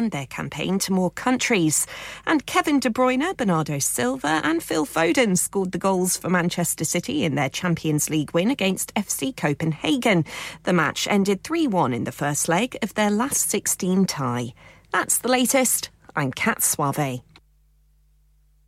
expand their campaign to more countries. And Kevin De Bruyne, Bernardo Silva, and Phil Foden scored the goals for Manchester City in their Champions League win against FC Copenhagen. The match ended 3 1 in the first leg of their last 16 tie. That's the latest. I'm Kat Suave.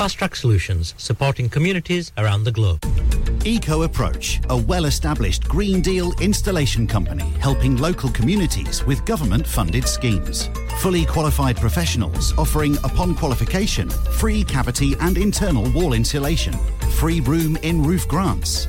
Fast Track Solutions, supporting communities around the globe. Eco Approach, a well established Green Deal installation company helping local communities with government funded schemes. Fully qualified professionals offering, upon qualification, free cavity and internal wall insulation, free room in roof grants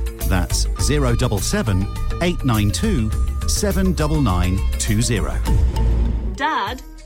That's 077 892 79920. Dad,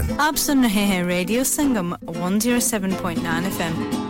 आप सुन रहे हैं radio Sangam 107.9 FM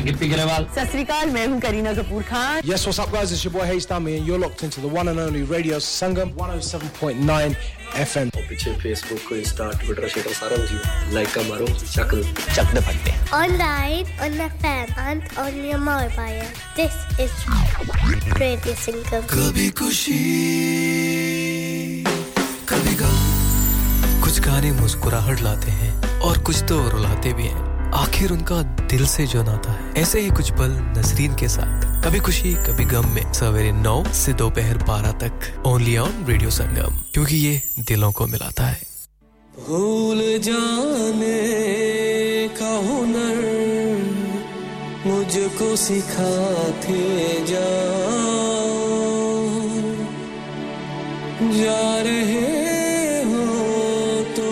मैं गिप्पी गिरेवाल सस्रीकाल मैं हूँ Kapoor Khan. Yes, what's up guys? It's your boy Hayes Dummy and you're locked into the one and only Radio Sangam 107.9 FM. और पीछे Facebook को Insta, Twitter, Twitter सारा कुछ like का मारो, चक चक दे पट्टे. Online, on the fan, and on your mobile. This is Radio Sangam. कभी खुशी, कभी कुछ गाने मुस्कुराहट लाते हैं और कुछ तो रुलाते भी हैं आखिर उनका दिल से जो नाता है, ऐसे ही कुछ पल नसरीन के साथ। कभी खुशी, कभी गम में सवेरे नौ से दोपहर बारह तक ओनली ऑन रेडियो संगम क्योंकि ये दिलों को मिलाता है। भूल जाने का हुनर मुझको सिखाते जा रहे हो तो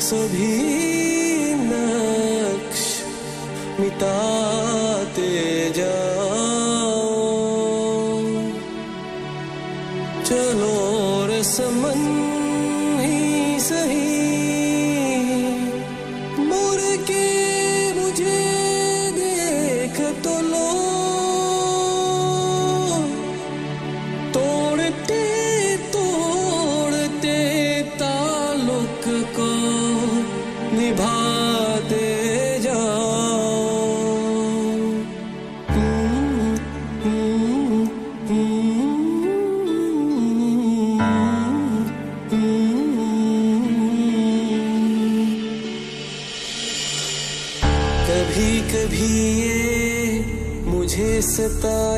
सभी 等 मुझे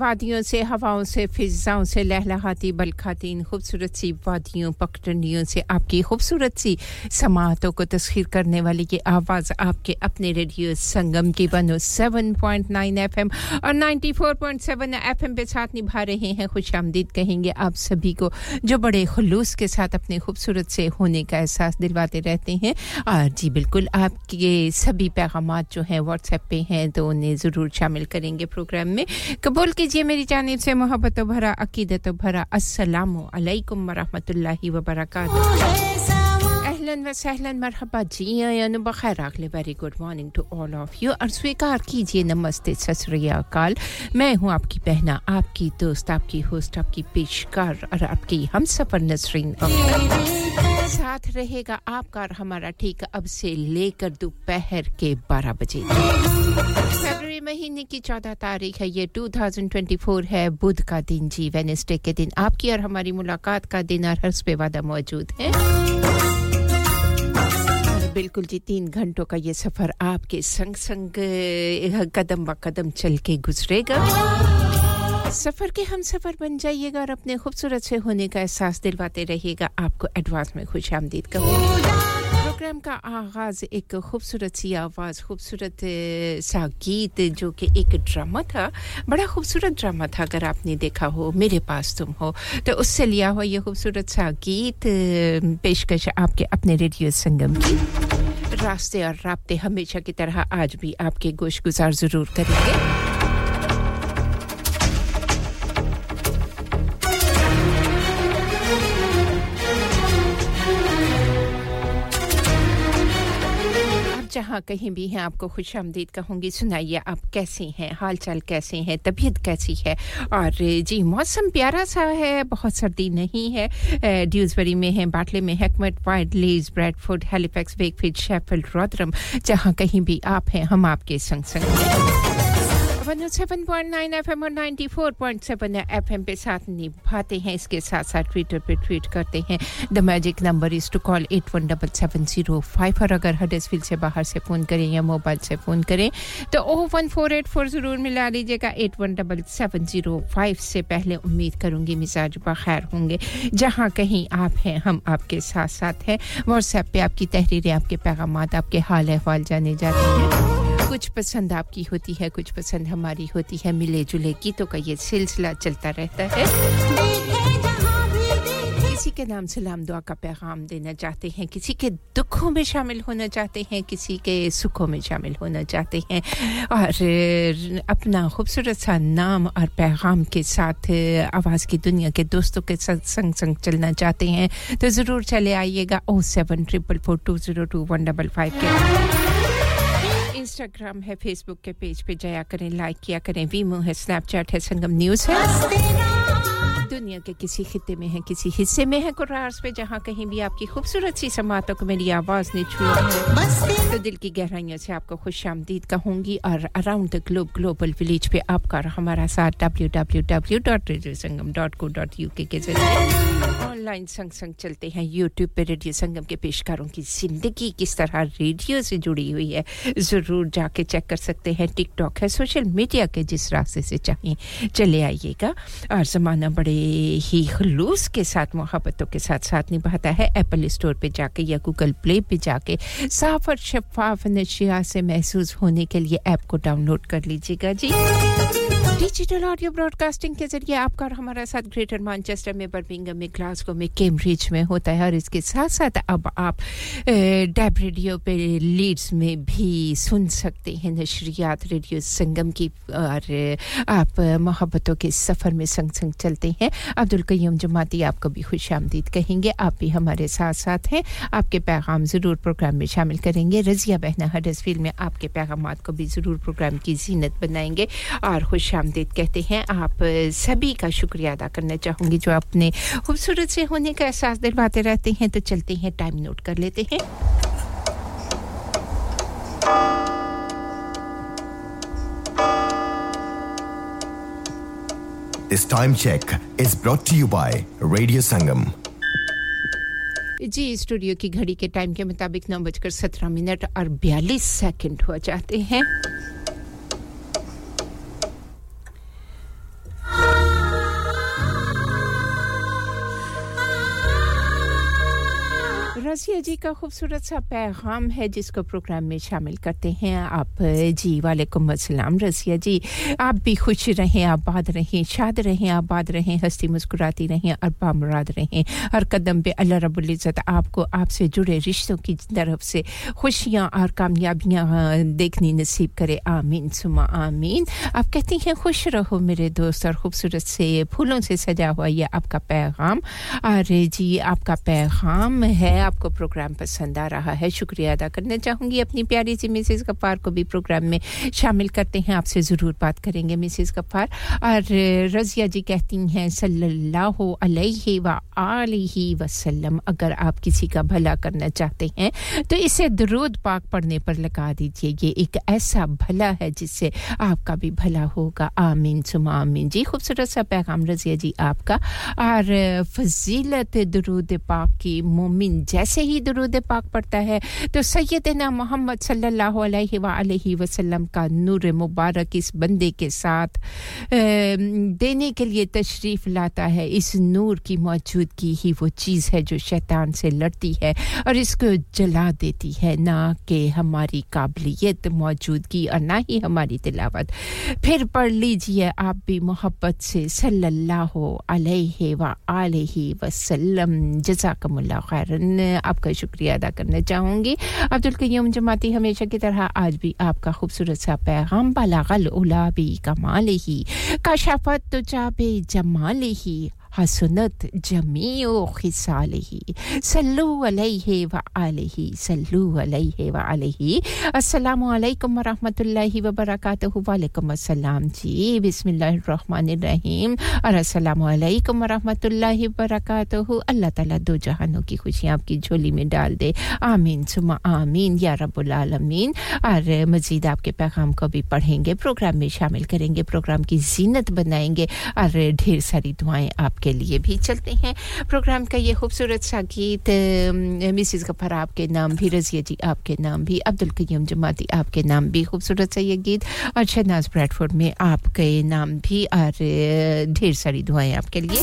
वादियों से, हवाओं से, फिजाओं से लहलहाती बलखातीन खूबसूरत सी वादियों, पगडंडियों से आपकी खूबसूरत सी समातों को तस्खीर करने वाली ये आवाज़ आपके अपने रेडियो संगम की बनो 7.9 एफएम और 94.7 एफएम पे साथ निभा रहे हैं। खुश आमदीद कहेंगे आप सभी को जो बड़े खलूस के साथ अपने खूबसूरत से होने का एहसास दिलवाते रहते हैं। और जी बिल्कुल, आपके सभी पैगाम जो हैं व्हाट्सएप पे हैं तो उन्हें ज़रूर शामिल करेंगे प्रोग्राम में। कबूल कीजिए मेरी जानब से मोहब्बत भरा अकीदत भरा। अस्सलाम वालेकुम वरहमतुल्लाहि व बरकातहू अहलन व सहलन मरहबा जी आयान बखैर अगले very good morning to all of you और स्वीकार कीजिए नमस्ते सत मैं हूँ आपकी बहना आपकी दोस्त आपकी होस्ट आपकी पेशकार और आपकी हम सफ़र नसरीन साथ रहेगा आपका और हमारा ठीक अब से लेकर दोपहर के 12 बजे फरवरी महीने की 14 तारीख है ये 2024 है बुध का दिन जी वेनेसडे के दिन आपकी और हमारी मुलाकात का दिन और हर्ष पे वादा मौजूद है बिल्कुल जी, तीन घंटों का ये सफ़र आपके संग संग कदम ब कदम चल के गुजरेगा। सफ़र के हम सफ़र बन जाइएगा और अपने खूबसूरत से होने का एहसास दिलवाते रहिएगा। आपको एडवांस में खुश आमदीद कहूँगी प्रोग्राम का आगाज़ एक खूबसूरत सी आवाज़, खूबसूरत सा गीत जो कि एक ड्रामा था, बड़ा खूबसूरत ड्रामा था अगर आपने देखा हो, मेरे पास तुम हो। तो उससे लिया हुआ ये खूबसूरत सा गीत पेशकश आपके अपने रेडियो संगम की। रास्ते और रास्ते हमेशा की तरह आज भी आपके गोश गुजार ज़रूर करेंगे। जहाँ कहीं भी हैं, आपको खुश आमदीद कहूँगी, सुनाइए आप कैसे हैं हाल चाल कैसे हैं, तबीयत कैसी है? और जी, मौसम प्यारा सा है, बहुत सर्दी नहीं है ड्यूजबरी में है, बाटले में हैकमट वाइट lease Bradford Halifax, Wakefield, Sheffield, Rotherham, जहाँ कहीं भी आप हैं, हम आपके संग संग 107.9 एफएम और 94.7 एफएम पे साथ निभाते हैं। इसके साथ साथ ट्विटर पे ट्वीट करते हैं। The magic number is to call at one double seven zero five और अगर हडसफील्ड से बाहर से फ़ोन करें या मोबाइल से फ़ोन करें तो O one four eight four ज़रूर मिला लीजिएगा। Eight one double seven zero five से पहले उम्मीद करूँगी मिजाज बखैर होंगे। जहाँ कहीं आप हैं, हम आपके साथ साथ हैं। व्हाट्सएप पे आपकी तहरीरें, आपके पैगाम आपके हाल अहवाल जाने जाते हैं। कुछ पसंद आपकी होती है, कुछ पसंद हमारी होती है मिले जुले गीतों का ये सिलसिला चलता रहता है। किसी के नाम सलाम दुआ का पैगाम देना चाहते हैं, किसी के दुखों में शामिल होना चाहते हैं, किसी के सुखों में शामिल होना चाहते हैं। और अपना खूबसूरत सा नाम और पैगाम के साथ आवाज़ की दुनिया के दोस्तों के साथ संग संग चलना चाहते हैं तो ज़रूर चले आइएगा O seven triple four two zero two one double five के। इंस्टाग्राम है फेसबुक के पेज पे जाया करें लाइक किया करें। वीमो है स्नैपचैट है, संगम न्यूज़ है। दुनिया के किसी खिते में है, किसी हिस्से में है कुर्रार्स पे, जहाँ कहीं भी आपकी खूबसूरत सी समातों को मेरी आवाज़ ने छुआ है। तो दिल की गहराइयों से आपको खुश आमदीद कहूँगी और around the globe global village पे आपका हमारा साथ W W W dot radio Sangam dot co dot U K ज़रिए। ऑनलाइन संग संग चलते हैं। यूट्यूब पे रेडियो संगम के पेशकारों की ज़िंदगी किस तरह रेडियो से जुड़ी हुई है, ज़रूर जाके चेक कर सकते हैं। टिकटॉक है, सोशल मीडिया के जिस रास्ते से चाहें चले आइएगा। और ज़माना बड़े ही खलूस के साथ, मोहब्बतों के साथ साथ निभाता है। एप्पल स्टोर पे जाके या गूगल प्ले पे जाके साफ़ और शफाफ नशिया से महसूस होने के लिए ऐप को डाउनलोड कर लीजिएगा। जी। डिजिटल ऑडियो ब्रॉडकास्टिंग के ज़रिए आपका और हमारा साथ ग्रेटर मैनचेस्टर में बर्मिंगम में ग्लासगो में कैम्ब्रिज में होता है और इसके साथ साथ अब आप डैब रेडियो पे लीड्स में भी सुन सकते हैं नशरियात रेडियो संगम की, और आप मोहब्बतों के सफ़र में संग संग चलते हैं। अब्दुल कयूम जमाती आपको भी खुश आमदीद कहेंगे। आप भी हमारे साथ साथ हैं। आपके पैगाम ज़रूर प्रोग्राम में शामिल करेंगे। रजिया बहना हडसफील्ड में आपके पैगाम को भी ज़रूर प्रोग्राम की जीनत बनाएँगे और खुश आमदीद कहते हैं आप सभी का शुक्रिया अदा करना चाहूँगी जो अपने खूबसूरत से होने का एहसास दिलवाते रहते हैं तो चलते हैं टाइम नोट कर लेते हैं This time check is brought to you by Radio Sangam. जी स्टूडियो की घड़ी के टाइम के मुताबिक नौ बजकर सत्रह मिनट और बयालीस सेकंड हो जाते हैं रसिया जी का खूबसूरत सा पैगाम है, जिसको प्रोग्राम में शामिल करते हैं आप, जी, वालेकुम अस्सलाम रसिया जी। आप भी खुश रहें, आबाद रहें, शाद रहें, आबाद रहें, हंसती मुस्कुराती रहें, और बामुराद रहें। हर कदम पे अल्लाह रब्बुल इज़्ज़त आपको, आपसे जुड़े रिश्तों की तरफ़ से खुशियाँ और कामयाबियाँ देखनी नसीब करे। आमीन, सुमा आमीन। आप कहती हैं, खुश रहो मेरे दोस्त, और खूबसूरत से फूलों से सजा हुआ ये आपका पैगाम। और जी, आपका पैगाम है आपको प्रोग्राम पसंद आ रहा है। शुक्रिया अदा करना चाहूँगी। अपनी प्यारी सी मिसेज़ गफ़ार को भी प्रोग्राम में शामिल करते हैं। आपसे ज़रूर बात करेंगे मिसेज़ गफ़ार और रज़िया जी कहती हैं, सल्लल्लाहु अलैहि व आलिहि वसल्लम, अगर आप किसी का भला करना चाहते हैं तो इसे दरूद पाक पढ़ने पर लगा दीजिए। ये एक ऐसा भला है जिससे आपका भी भला होगा। आमीन, सुमा आमीन। जी, खूबसूरत सा पैगाम रज़िया जी आपका। और फजीलत दरूद पाक की मोमिन जैसे ही दरूद पाक पढ़ता है। तो सैयदना मोहम्मद सल्लल्लाहु अलैहि वसल्लम का नूर मुबारक इस बंदे के साथ देने के लिए तशरीफ़ लाता है। इस नूर की मौजूदगी ही वो चीज़ है जो शैतान से लड़ती है और इसको जला देती है। ना कि हमारी काबिलियत, मौजूदगी और ना ही हमारी तिलावत। फिर पढ़ लीजिए आप भी मोहब्बत से। सल्लल्लाहु अलैहि व आलिहि वसल्लम। जज़ाकमुल्लाह खैरन। आपका शुक्रिया अदा करना चाहूँगी। अब्दुल कयूम जमाती हमेशा की तरह आज भी आपका खूबसूरत सा पैगाम, बलागल उलाबी कमाल ही। कशाफत तो बे जमाल ही। हसनत जमीओ खिसालिही सल्लु अलैहि व आलिही सल्लु अलैहि व आलिही अस्सलाम वालेकुम रहमतुल्लाहि व बरकातहू वालेकुम अस्सलाम जी बिस्मिल्लाहिर रहमानिर रहीम और अस्सलाम वालेकुम रहमतुल्लाहि व बरकातहू अल्लाह ताला दो जहानों की खुशियाँ आपकी झोली में डाल दे आमीन सुमा आमीन या रब्बुल आलमीन और मजीद आपके पैगाम को भी पढ़ेंगे प्रोग्राम में शामिल करेंगे प्रोग्राम की जीनत बनाएँगे और ढेर सारी दुआएँ आप आपके लिए भी चलते हैं। प्रोग्राम का ये खूबसूरत सा गीत मिसिस गफर आपके नाम भी, रजिया जी आपके नाम भी, अब्दुल कयूम जमाती आपके नाम भी खूबसूरत सा ये गीत और शहनाज ब्रैडफोर्ड में आपके नाम भी और ढेर सारी दुआएँ आपके लिए।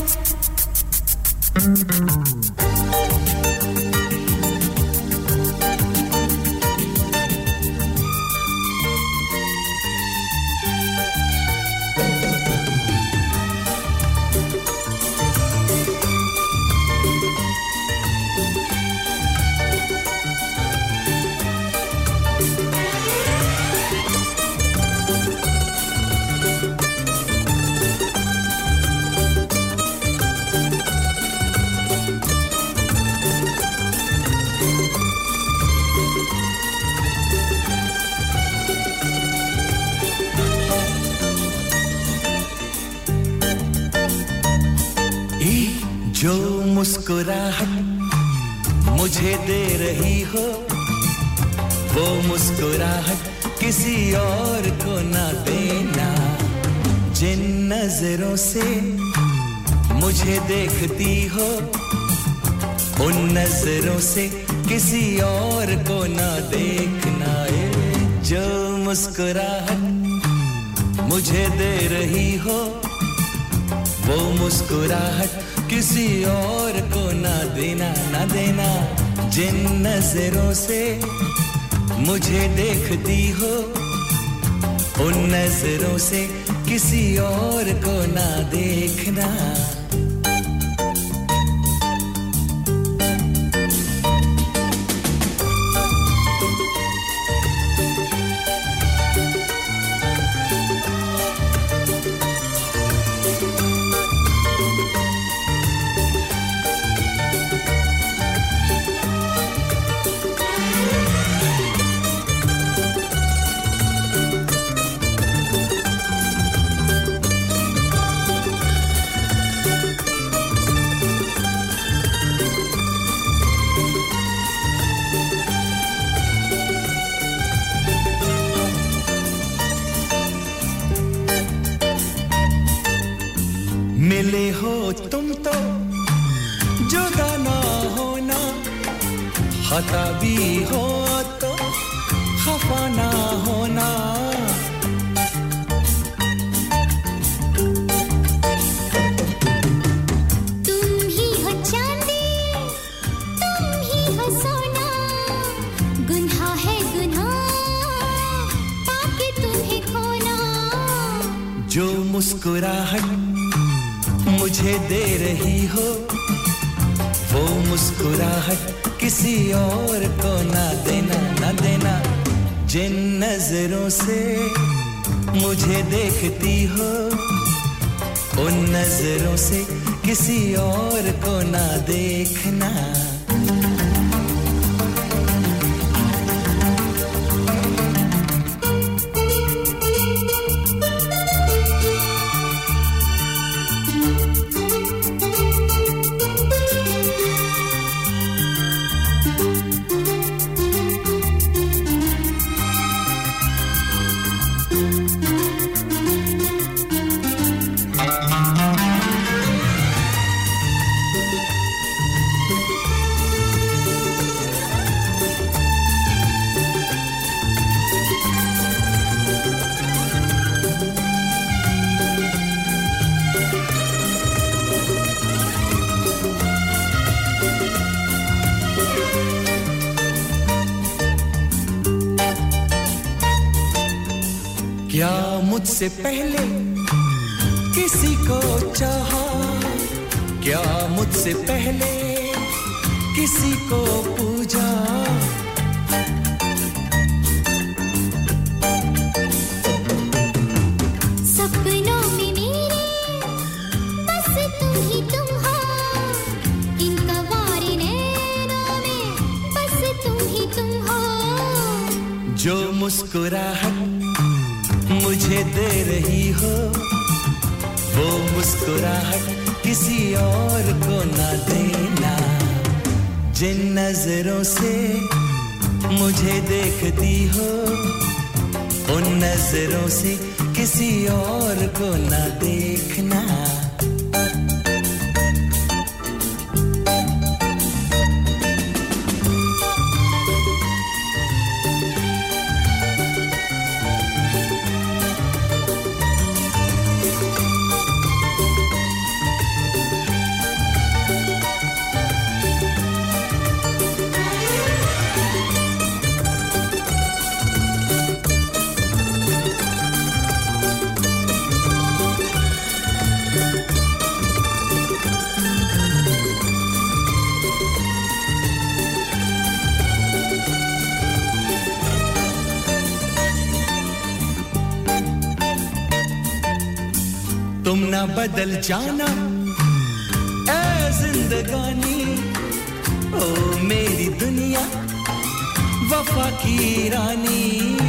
जो मुस्कुराहट मुझे दे रही हो, वो मुस्कुराहट किसी और को ना देना। जिन नज़रों से मुझे देखती हो, उन नज़रों से किसी और को ना देखना ए जो मुस्कुराहट मुझे दे रही हो, वो मुस्कुराहट किसी और को ना देना ना देना। जिन नज़रों से मुझे देखती हो, उन नज़रों से किसी और को ना देखना। मिले हो तुम तो जुदा ना होना। खता भी हो तो खफा ना होना। तुम ही हो चांदी तुम ही हो सोना। गुनाह है गुनाह तुम्हें खोना। जो मुस्कुराहट मुझे दे रही हो वो मुस्कुराहट किसी और को ना देना ना देना। जिन नज़रों से मुझे देखती हो, उन नज़रों से किसी और को ना देखना। मुझसे पहले किसी को चाहा। क्या मुझसे पहले किसी को पूजा? सपनों में मेरे तुम तुम इन कवारे नैनों में बस तुम तुम जो मुस्कुराहट मुझे दे रही हो वो मुस्कुराहट किसी और को ना देना। जिन नज़रों से मुझे देखती हो, उन नज़रों से किसी और को ना देखना। जाना। ए जिंदगानी ओ मेरी दुनिया वफा की रानी।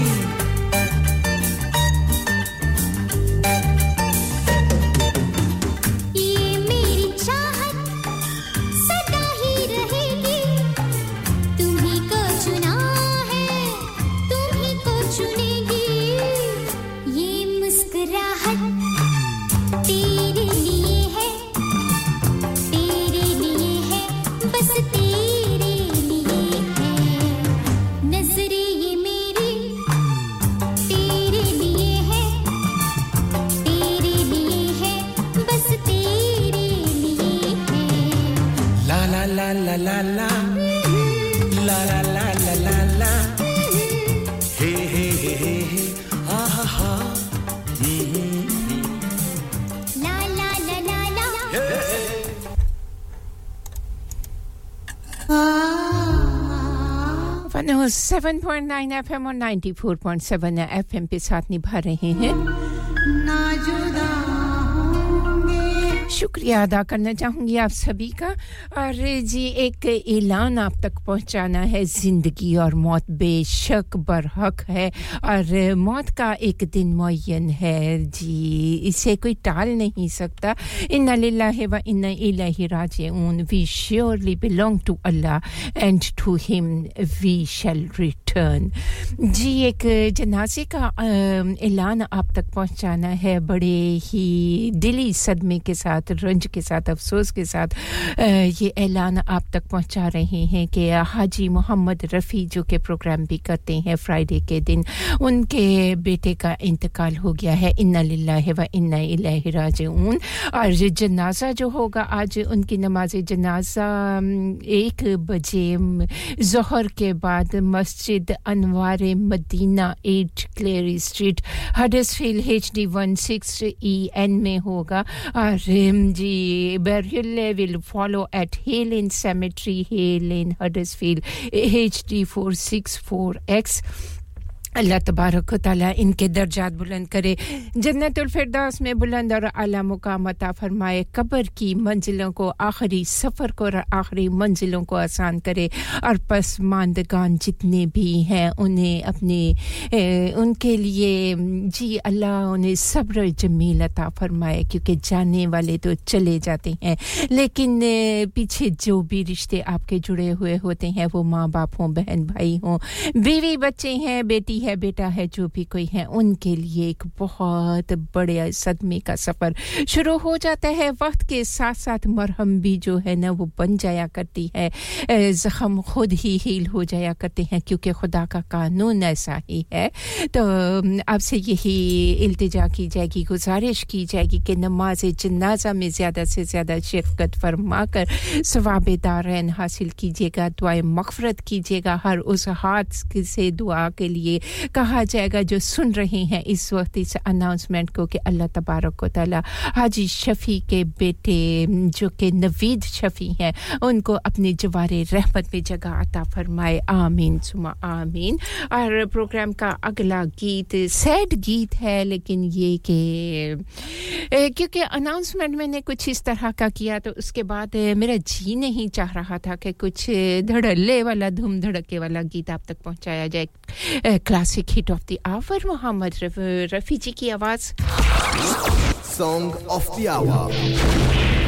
107.9 FM और 94.7 FM पे साथ निभा रहे हैं। शुक्रिया अदा करना चाहूँगी आप सभी का। और जी, एक ऐलान आप तक पहुंचाना है, ज़िंदगी और मौत बेशक बरहक है। और मौत का एक दिन मुन है जी, इसे कोई टाल नहीं सकता। इन लिल्लाहि व surely belong to Allah and to him we shall return जी, एक जनाजे का ऐलान आप तक पहुँचाना है बड़े ही दिली सदमे के साथ, रंज के साथ, अफसोस के साथ ये ऐलान आप तक पहुँचा रहे हैं कि हाजी मोहम्मद रफ़ी जो कि प्रोग्राम भी करते हैं फ्राइडे के दिन, उनके बेटे का इंतकाल हो गया है। इन्ना लिल्लाहि व इन्ना राजिऊन। और जनाजा जो होगा, आज उनकी नमाज़ जनाजा एक बजे जोहर के बाद Masjid Anwar Madina at Clara Street Street H D one six E N में होगा और um, जी burial will follow at Hale Lane Cemetery, Hale Lane, Huddersfield, HD 464X. अल्लाह तबारक ताला इनके दर्जात बुलंद करे। जन्नतुल फिरदौस में बुलंद और आला मुकाम अता फरमाए कब्र की मंजिलों को आखिरी सफ़र को और आखिरी मंजिलों को आसान करे और पसमानदगान जितने भी हैं उन्हें अपने ए, उनके लिए जी अल्लाह उन्हें सब्र जमील अता फरमाए क्योंकि जाने वाले तो चले जाते हैं। लेकिन पीछे जो भी रिश्ते आपके जुड़े हुए होते हैं वो माँ बाप हों बहन भाई हों बीवी बच्चे हैं बेटी है, बेटा है, जो भी कोई है, उनके लिए एक बहुत बड़े सदमे का सफ़र शुरू हो जाता है। वक्त के साथ साथ मरहम भी जो है ना, वो बन जाया करती है। ज़ख्म खुद ही हील हो जाया करते हैं, क्योंकि खुदा का कानून ऐसा ही है। तो आपसे यही इल्तिजा की जाएगी, गुजारिश की जाएगी कि नमाज़ जनाजा में ज़्यादा से ज़्यादा शिरकत फरमा कर सवाब दारैन हासिल कीजिएगा, दुआएँ मगफरत कीजिएगा, हर उस हाथ से दुआ के लिए कहा जाएगा, जो सुन रहे हैं इस वक्त इस अनाउंसमेंट को कि अल्लाह तबारक व तआला हाजी शफी के बेटे, जो कि नवीद शफी हैं, उनको अपने जवारे रहमत में जगह अता फरमाए। आमीन, सुमा आमीन। और प्रोग्राम का अगला गीत सैड गीत है, लेकिन ये कि क्योंकि अनाउंसमेंट मैंने कुछ इस तरह का किया तो उसके बाद मेरा जी नहीं चाह रहा था कि कुछ धड़ल्ले वाला धूम धड़के वाला गीत आप तक पहुँचाया जाए। Classic hit of the hour Mohammad Rafi ji की आवाज़ सॉन्ग ऑफ़ द Hour.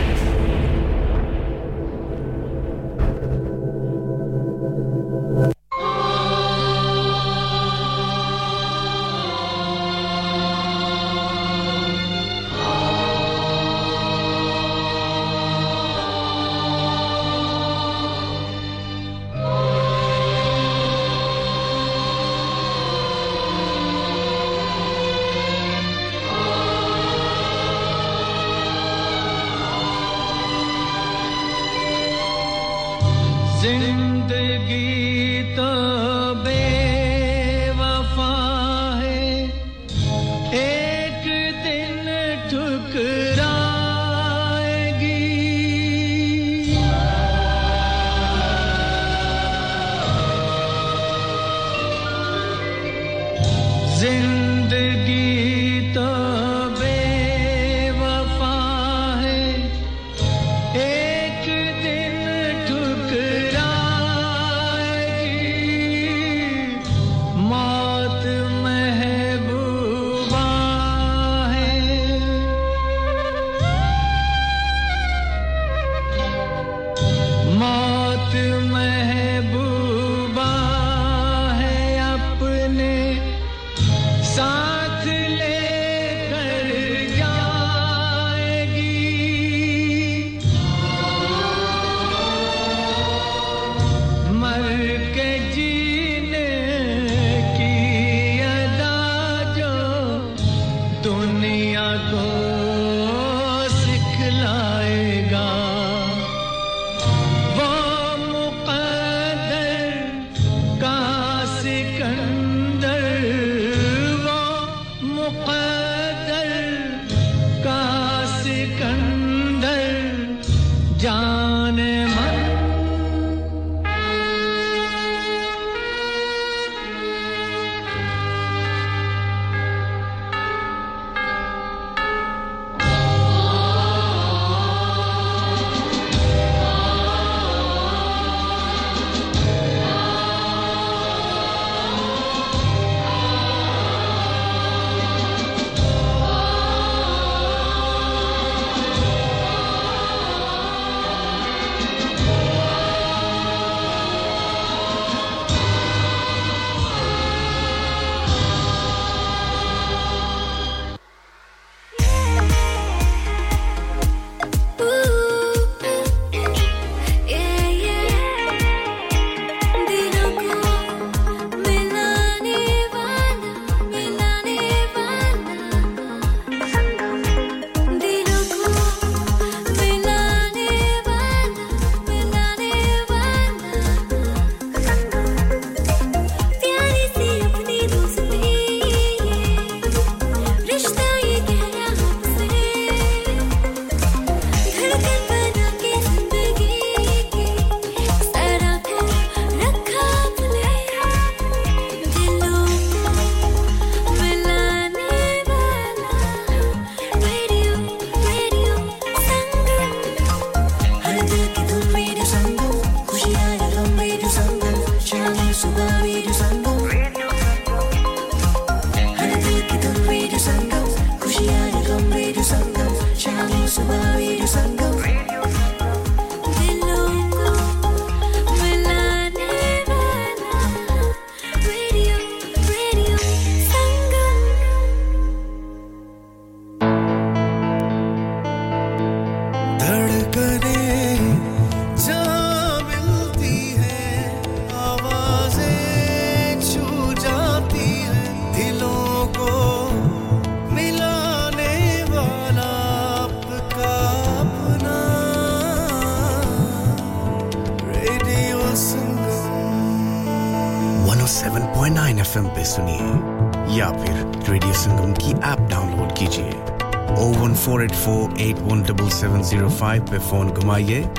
01484817705 पे फ़ोन घुमाइए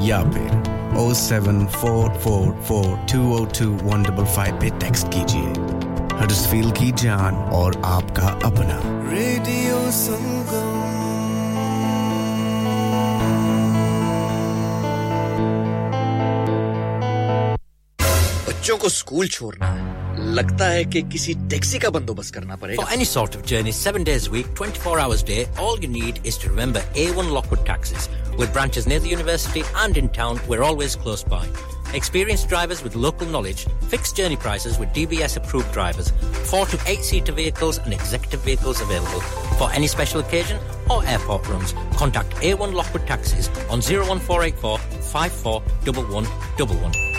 या फिर 07444202155 पे टेक्स्ट कीजिए। हडर्सफील्ड की जान और आपका अपना। रेडियो संगम बच्चों को स्कूल छोड़ना है। लगता है कि किसी टैक्सी का बंदोबस्त करना पड़ेगा For any sort of journey, seven days a week, 24 hours a day, all you need is to remember A1 Lockwood Taxis. With branches near the university and in town, we're always close by. Experienced drivers with local knowledge, fixed journey prices with DBS approved drivers, four to eight seater vehicles and executive vehicles available. For any special occasion or airport runs, contact A1 Lockwood Taxis on 01484 541111.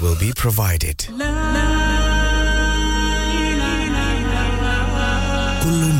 will be provided. Kullu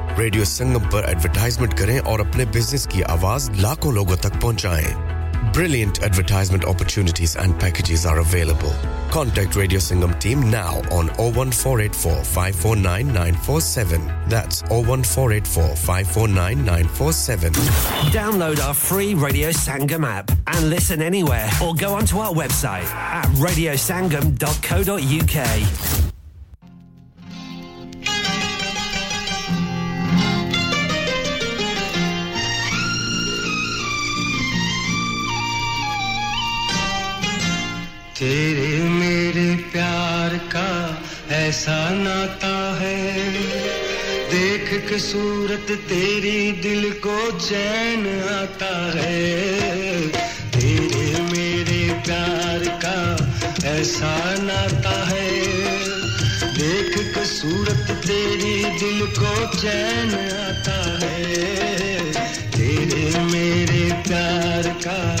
radio Sangam पर advertisement करें और अपने business की आवाज लाखों लोगों तक पहुंचाएं Brilliant advertisement opportunities and packages are available. Contact Radio Sangam team now on 01484 549 947. That's 01484 549 947. Download our free Radio Sangam app and listen anywhere or go onto our website at radiosangam.co.uk. तेरे मेरे प्यार का ऐसा नाता है। देख के सूरत तेरी दिल को चैन आता है। तेरे मेरे प्यार का ऐसा नाता है। देख के सूरत तेरी दिल को चैन आता है। तेरे मेरे प्यार का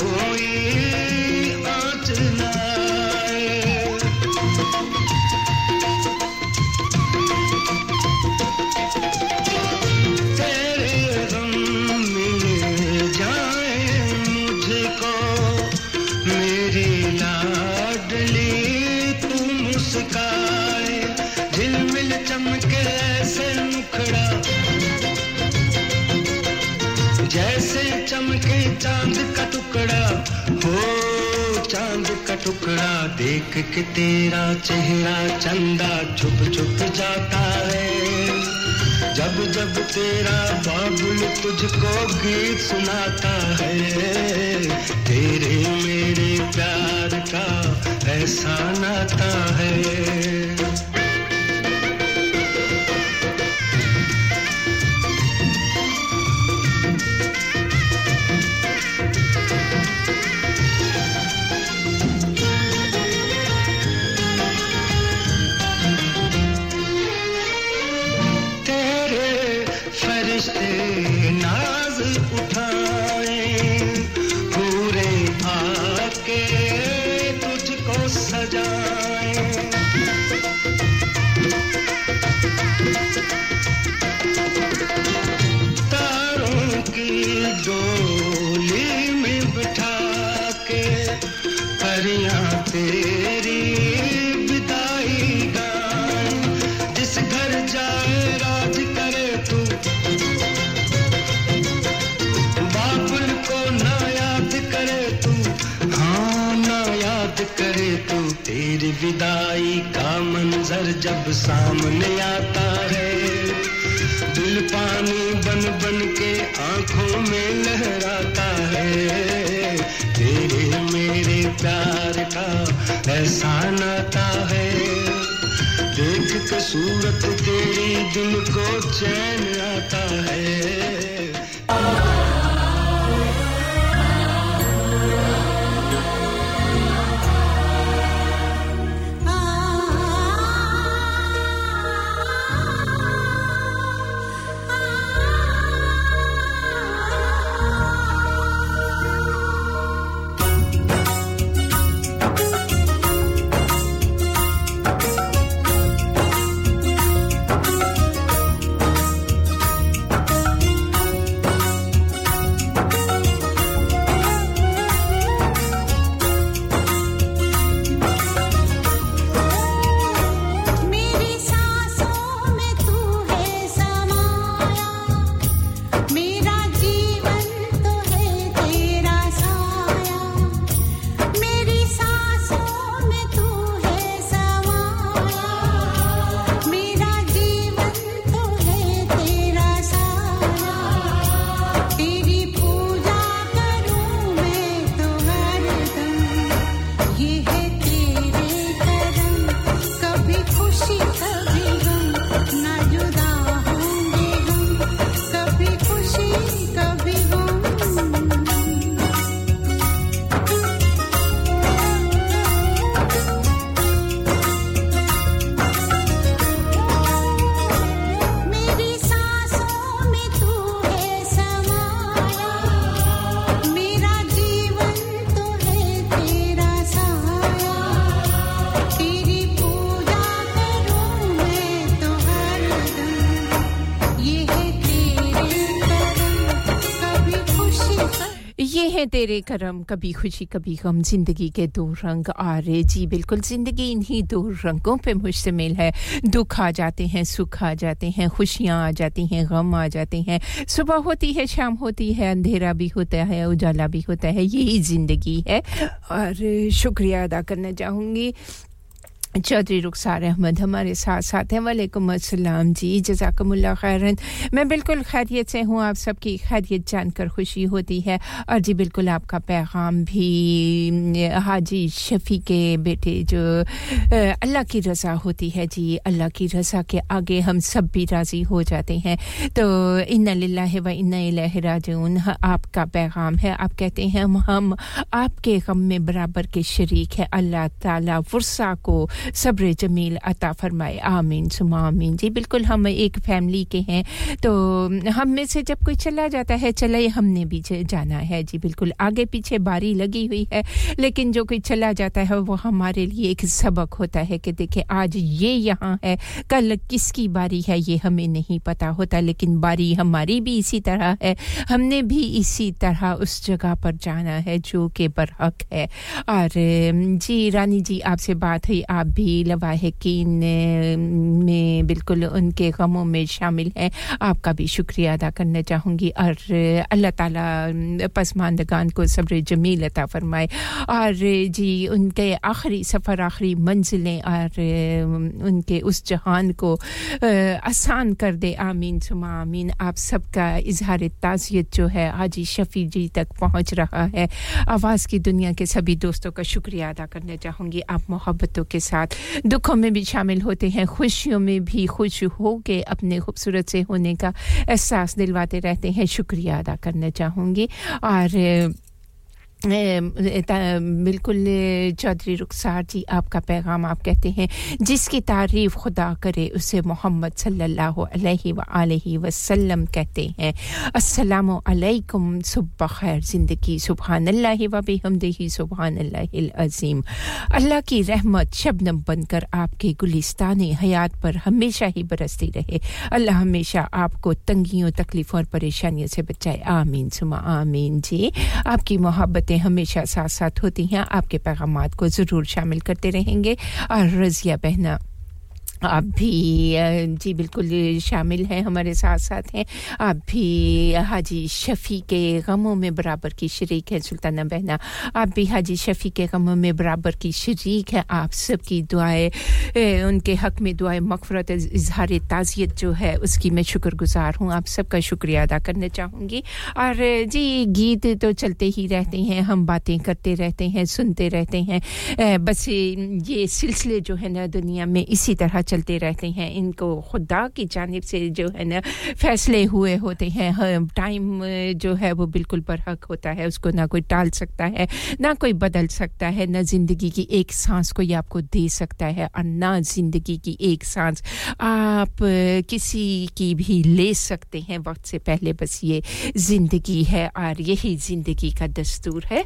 टुकड़ा देख के तेरा चेहरा चंदा छुप छुप जाता है। जब जब तेरा बाबुल तुझको गीत सुनाता है, तेरे मेरे प्यार का ऐसा नाता है। जब सामने आता है, दिल पानी बन बन के आँखों में लहराता है। तेरे मेरे प्यार का ऐसा नाता है। देख के सूरत तेरी दिल को चैन आता है। तेरे करम कभी खुशी, कभी गम, ज़िंदगी के दो रंग आ रहे जी बिल्कुल, ज़िंदगी इन्हीं दो रंगों पे मुश्तमिल है। दुख आ जाते हैं, सुख आ जाते हैं, खुशियाँ आ जाती हैं, गम आ जाते हैं। सुबह होती है, शाम होती है, अंधेरा भी होता है, उजाला भी होता है, यही ज़िंदगी है। और शुक्रिया अदा करना चाहूँगी। चौधरी रुखसार अहमद हमारे साथ साथ हैं। वालेकुम अस्सलाम जी। जजाकमुल्ला खैरन। मैं बिल्कुल खैरियत से हूँ। आप सबकी खैरियत जानकर खुशी होती है। और जी बिल्कुल आपका पैगाम भी हाजी शफ़ी के बेटे जो अल्लाह की रज़ा होती है जी। अल्लाह की रज़ा के आगे हम सब भी राज़ी हो जाते हैं। तो इन्ना लिल्लाहि व इन्ना राजिऊन, आपका पैगाम है। आप कहते हैं, हम हम आपके गम में बराबर के शरीक है। अल्लाह ताला वर्सा को सब्र जमील अता फरमाए, आमीन, सुमा, आमीन। जी, बिल्कुल हम एक फैमिली के हैं तो हम में से जब कोई चला जाता है, चले हमने भी जाना है। जी, बिल्कुल, आगे पीछे बारी लगी हुई है, लेकिन जो कोई चला जाता है, वो हमारे लिए एक सबक होता है कि देखिए आज ये यहाँ है, कल किसकी बारी है, ये हमें नहीं पता होता, लेकिन बारी हमारी भी इसी तरह है। हमने भी इसी तरह उस जगह पर जाना है, जो कि बरहक है। और, जी, रानी जी, आपसे बात हुई, आप भी लवाहकिन में बिल्कुल उनके गमों में शामिल हैं। आपका भी शुक्रिया अदा करना चाहूँगी और अल्लाह ताला पसमानदगान को सब्र जमील अता फरमाए। और जी, उनके आखिरी सफ़र, आखिरी मंजिलें और उनके उस जहान को आसान कर दे। आमीन, सुमा आमीन। आप सबका इजहार ताज़ियत जो है हाजी शफ़ी जी तक पहुँच रहा है। आवाज़ की दुनिया के सभी दोस्तों का शुक्रिया अदा करना चाहूँगी। आप मोहब्बतों के साथ दुखों में भी शामिल होते हैं, खुशियों में भी खुश हो के अपने खूबसूरत से होने का एहसास दिलवाते रहते हैं। शुक्रिया अदा करना चाहूँगी। और बिल्कुल, चौधरी रुखसार जी, आपका पैगाम आप कहते हैं, जिसकी तारीफ़ खुदा करे, उसे मोहम्मद सल्लल्लाहु अलैहि सल्ला वसल्लम कहते हैं। अस्सलाम अलैकुम, सुबह खैर ज़िंदगी सुबहान अल्लाह व बिहमदिही सुबहान अज़ीम। अल्लाह की रहमत शबनम बनकर आपके गुलिस्तान हयात पर हमेशा ही बरसती रहे। अल्लाह हमेशा आपको तंगियों, तकलीफ़ों और परेशानियों से बचाए। आमीन, सुमा, आमीन जी। आपकी मोहब्बत बातें हमेशा साथ साथ होती हैं। आपके पैगाम को ज़रूर शामिल करते रहेंगे। और रज़िया बहना। आप भी जी बिल्कुल शामिल हैं, हमारे साथ साथ हैं। आप भी, हाजी शफ़ी के गमों में बराबर की शरीक हैं, सुल्ताना बहना। आप भी हाजी शफ़ी के गमों में बराबर की शरीक हैं। आप सबकी दुआएँ उनके हक में दुआएँ, मगफरत, इजहार, ताज़ियत जो है, उसकी मैं शुक्रगुजार हूँ। आप सबका शुक्रिया अदा करना चाहूँगी। और, जी, गीत तो चलते ही रहते हैं, हम बातें करते रहते हैं, सुनते रहते हैं। बस ये सिलसिले जो है ना दुनिया में इसी तरह चलते रहते हैं। इनको खुदा की जानब से जो है ना, फैसले हुए होते हैं। टाइम जो है वो बिल्कुल बरहक होता है। उसको ना कोई टाल सकता है, ना कोई बदल सकता है। ना ज़िंदगी की एक सांस कोई आपको दे सकता है और ना ज़िंदगी की एक सांस आप किसी की भी ले सकते हैं। वक्त से पहले बस ये ज़िंदगी है और यही ज़िंदगी का दस्तूर है।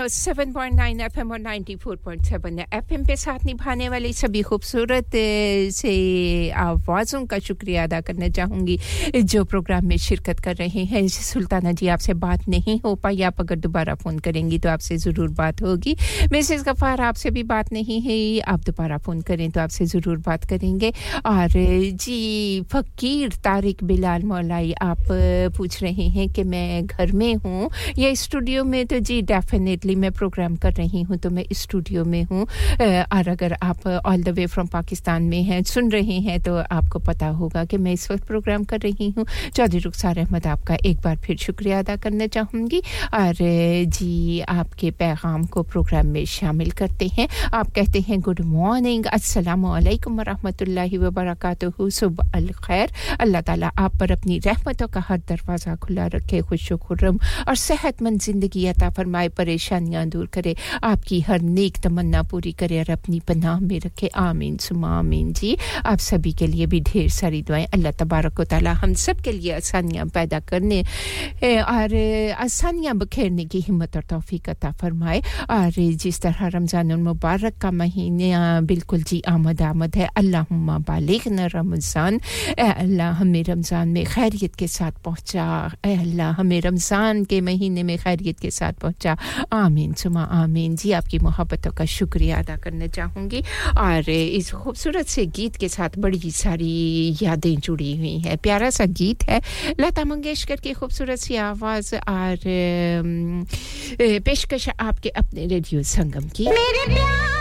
107.9 एफएम और 94.7 एफएम पे साथ निभाने वाली सभी खूबसूरत से आवाज़ों का शुक्रिया अदा करना चाहूँगी। जो प्रोग्राम में शिरकत कर रहे हैं, सुल्ताना जी, आपसे बात नहीं हो पाई। आप अगर दोबारा फ़ोन करेंगी तो आपसे ज़रूर बात होगी। मिसेस गफ़ार आपसे भी बात नहीं है। आप दोबारा फ़ोन करें तो आपसे ज़रूर बात करेंगे। और, जी, फ़कीर तारिक बिलाल मौलाई, आप पूछ रहे हैं कि मैं घर में हूँ। या स्टूडियो में तो जी डेफिनेटली मैं प्रोग्राम कर रही हूँ तो मैं स्टूडियो में हूँ। और अगर आप all the way from Pakistan में हैं, सुन रहे हैं तो आपको पता होगा कि मैं इस वक्त प्रोग्राम कर रही हूँ। चौधरी रुखसार अहमद आपका एक बार फिर शुक्रिया अदा करना चाहूँगी। और जी, आपके पैगाम को प्रोग्राम में शामिल करते हैं। आप कहते हैं गुड मॉर्निंग अस्सलाम वालेकुम वरहमतुल्लाहि व बरकातहू सुबह अल खैर अल्लाह ताला आप पर अपनी रहमतों का हर दरवाज़ा खुला रखे खुश और सेहतमंद ज़िंदगी अता फरमाए परेशानियाँ दूर करे। आपकी हर नेक तमन्ना पूरी करे और अपनी पनाह में रखे। आमीन, सुमा, आमीन जी। आप सभी के लिए भी ढेर सारी दुआएँ। अल्लाह तबारक ताला हम सब के लिए आसानियाँ पैदा करने और आसानियाँ बखेरने की हिम्मत और तौफीक अता फरमाए। और जिस तरह रमज़ान मुबारक का महीना बिल्कुल जी आमद आमद है अल्लाह बालिग न रमज़ान। अल्लाह हमें रमज़ान में खैरियत के साथ पहुँचा। अल्लाह हमें रमज़ान के महीने में खैरियत के साथ पहुँचा। आमीन सुमा आमीन। जी, आपकी मोहब्बतों का शुक्रिया अदा करना चाहूँगी। और इस खूबसूरत से गीत के साथ बड़ी सारी यादें जुड़ी हुई हैं। प्यारा सा गीत है, लता मंगेशकर की खूबसूरत सी आवाज़ और पेशकश आपके अपने रेडियो संगम की। मेरे प्यार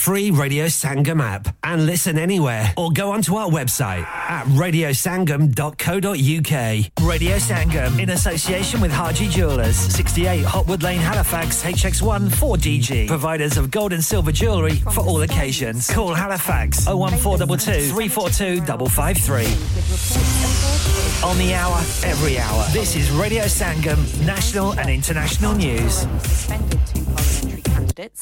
free Radio Sangam app and listen anywhere or go onto our website at radiosangam.co.uk. Radio Sangam in association with Haji Jewelers, 68 Hotwood Lane, Halifax, HX1 4DG. Providers of gold and silver jewellery for all occasions. Call Halifax 01422 342 553. On the hour, every hour. This is Radio Sangam, national and international news.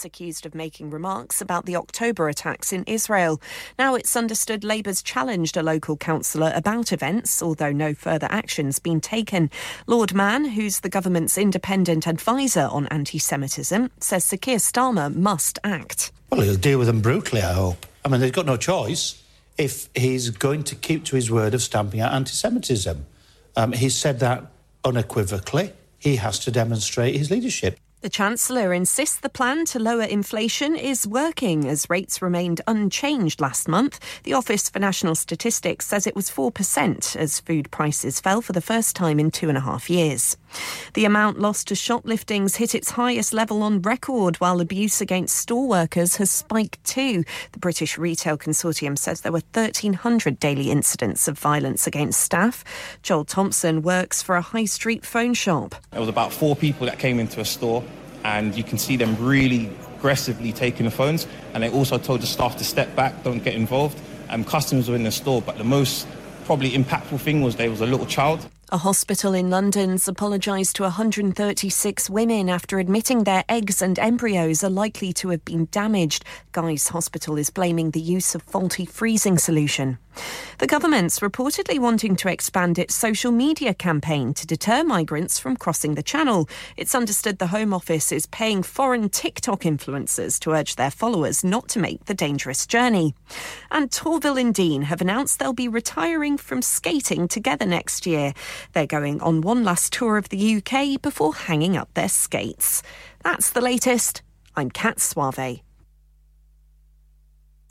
Accused of making remarks about the October attacks in Israel. Now it's understood Labour's challenged a local councillor about events, although no further action's been taken. Lord Mann, who's the government's independent advisor on anti Semitism, says Sir Keir Starmer must act. Well, he'll deal with them brutally, I hope. I mean, they've got no choice if he's going to keep to his word of stamping out anti Semitism. Um, he's said that unequivocally. He has to demonstrate his leadership. The Chancellor insists the plan to lower inflation is working as rates remained unchanged last month. The Office for National Statistics says it was 4% as food prices fell for the first time in two and a half years. The amount lost to shopliftings hit its highest level on record, while abuse against store workers has spiked too. The British Retail Consortium says there were 1,300 daily incidents of violence against staff. Joel Thompson works for a high street phone shop. There was about four people that came into a store, and you can see them really aggressively taking the phones. And they also told the staff to step back, don't get involved. And customers were in the store, but the most probably impactful thing was there was a little child. A hospital in London's apologised to 136 women after admitting their eggs and embryos are likely to have been damaged. Guy's Hospital is blaming the use of faulty freezing solution. The government's reportedly wanting to expand its social media campaign to deter migrants from crossing the channel. It's understood the Home Office is paying foreign TikTok influencers to urge their followers not to make the dangerous journey. And Torville and Dean have announced they'll be retiring from skating together next year. They're going on one last tour of the UK before hanging up their skates. That's the latest. I'm Kat Suave.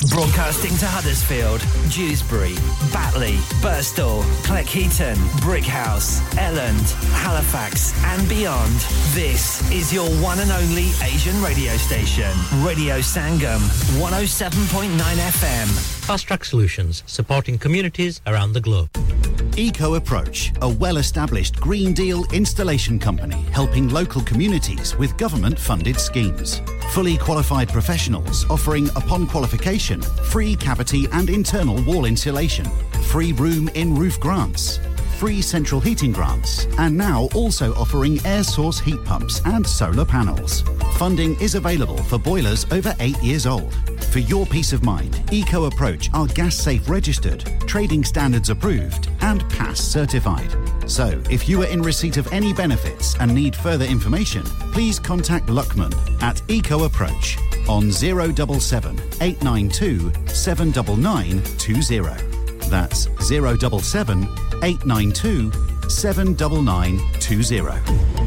Broadcasting to Huddersfield, Dewsbury, Batley, Birstall, Cleckheaton, Brickhouse, Elland, Halifax, and beyond. This is your one and only Asian radio station, Radio Sangam, 107.9 FM. Fast Track Solutions, supporting communities around the globe. Eco Approach, a well established Green Deal installation company helping local communities with government funded schemes. Fully qualified professionals offering, upon qualification, free cavity and internal wall insulation, free room in roof grants, free central heating grants, and now also offering air source heat pumps and solar panels. Funding is available for boilers over eight years old. For your peace of mind, Eco Approach are gas safe registered, trading standards approved, and pass certified. So, if you are in receipt of any benefits and need further information, please contact Luckman at Eco Approach on 077 892 79920. That's 077 892 79920.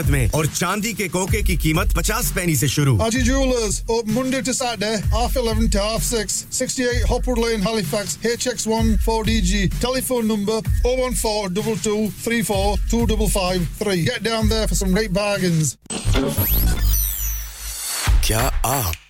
कीमत में और चांदी के कोके की कीमत पचास पैनी से शुरू Aji Jewelers, open Monday to Saturday, half 11 to half 6, 68 Hopwood Lane, Halifax, HX1 4DG. Telephone number 014 22 34 2553. Get down there for some great bargains. क्या आप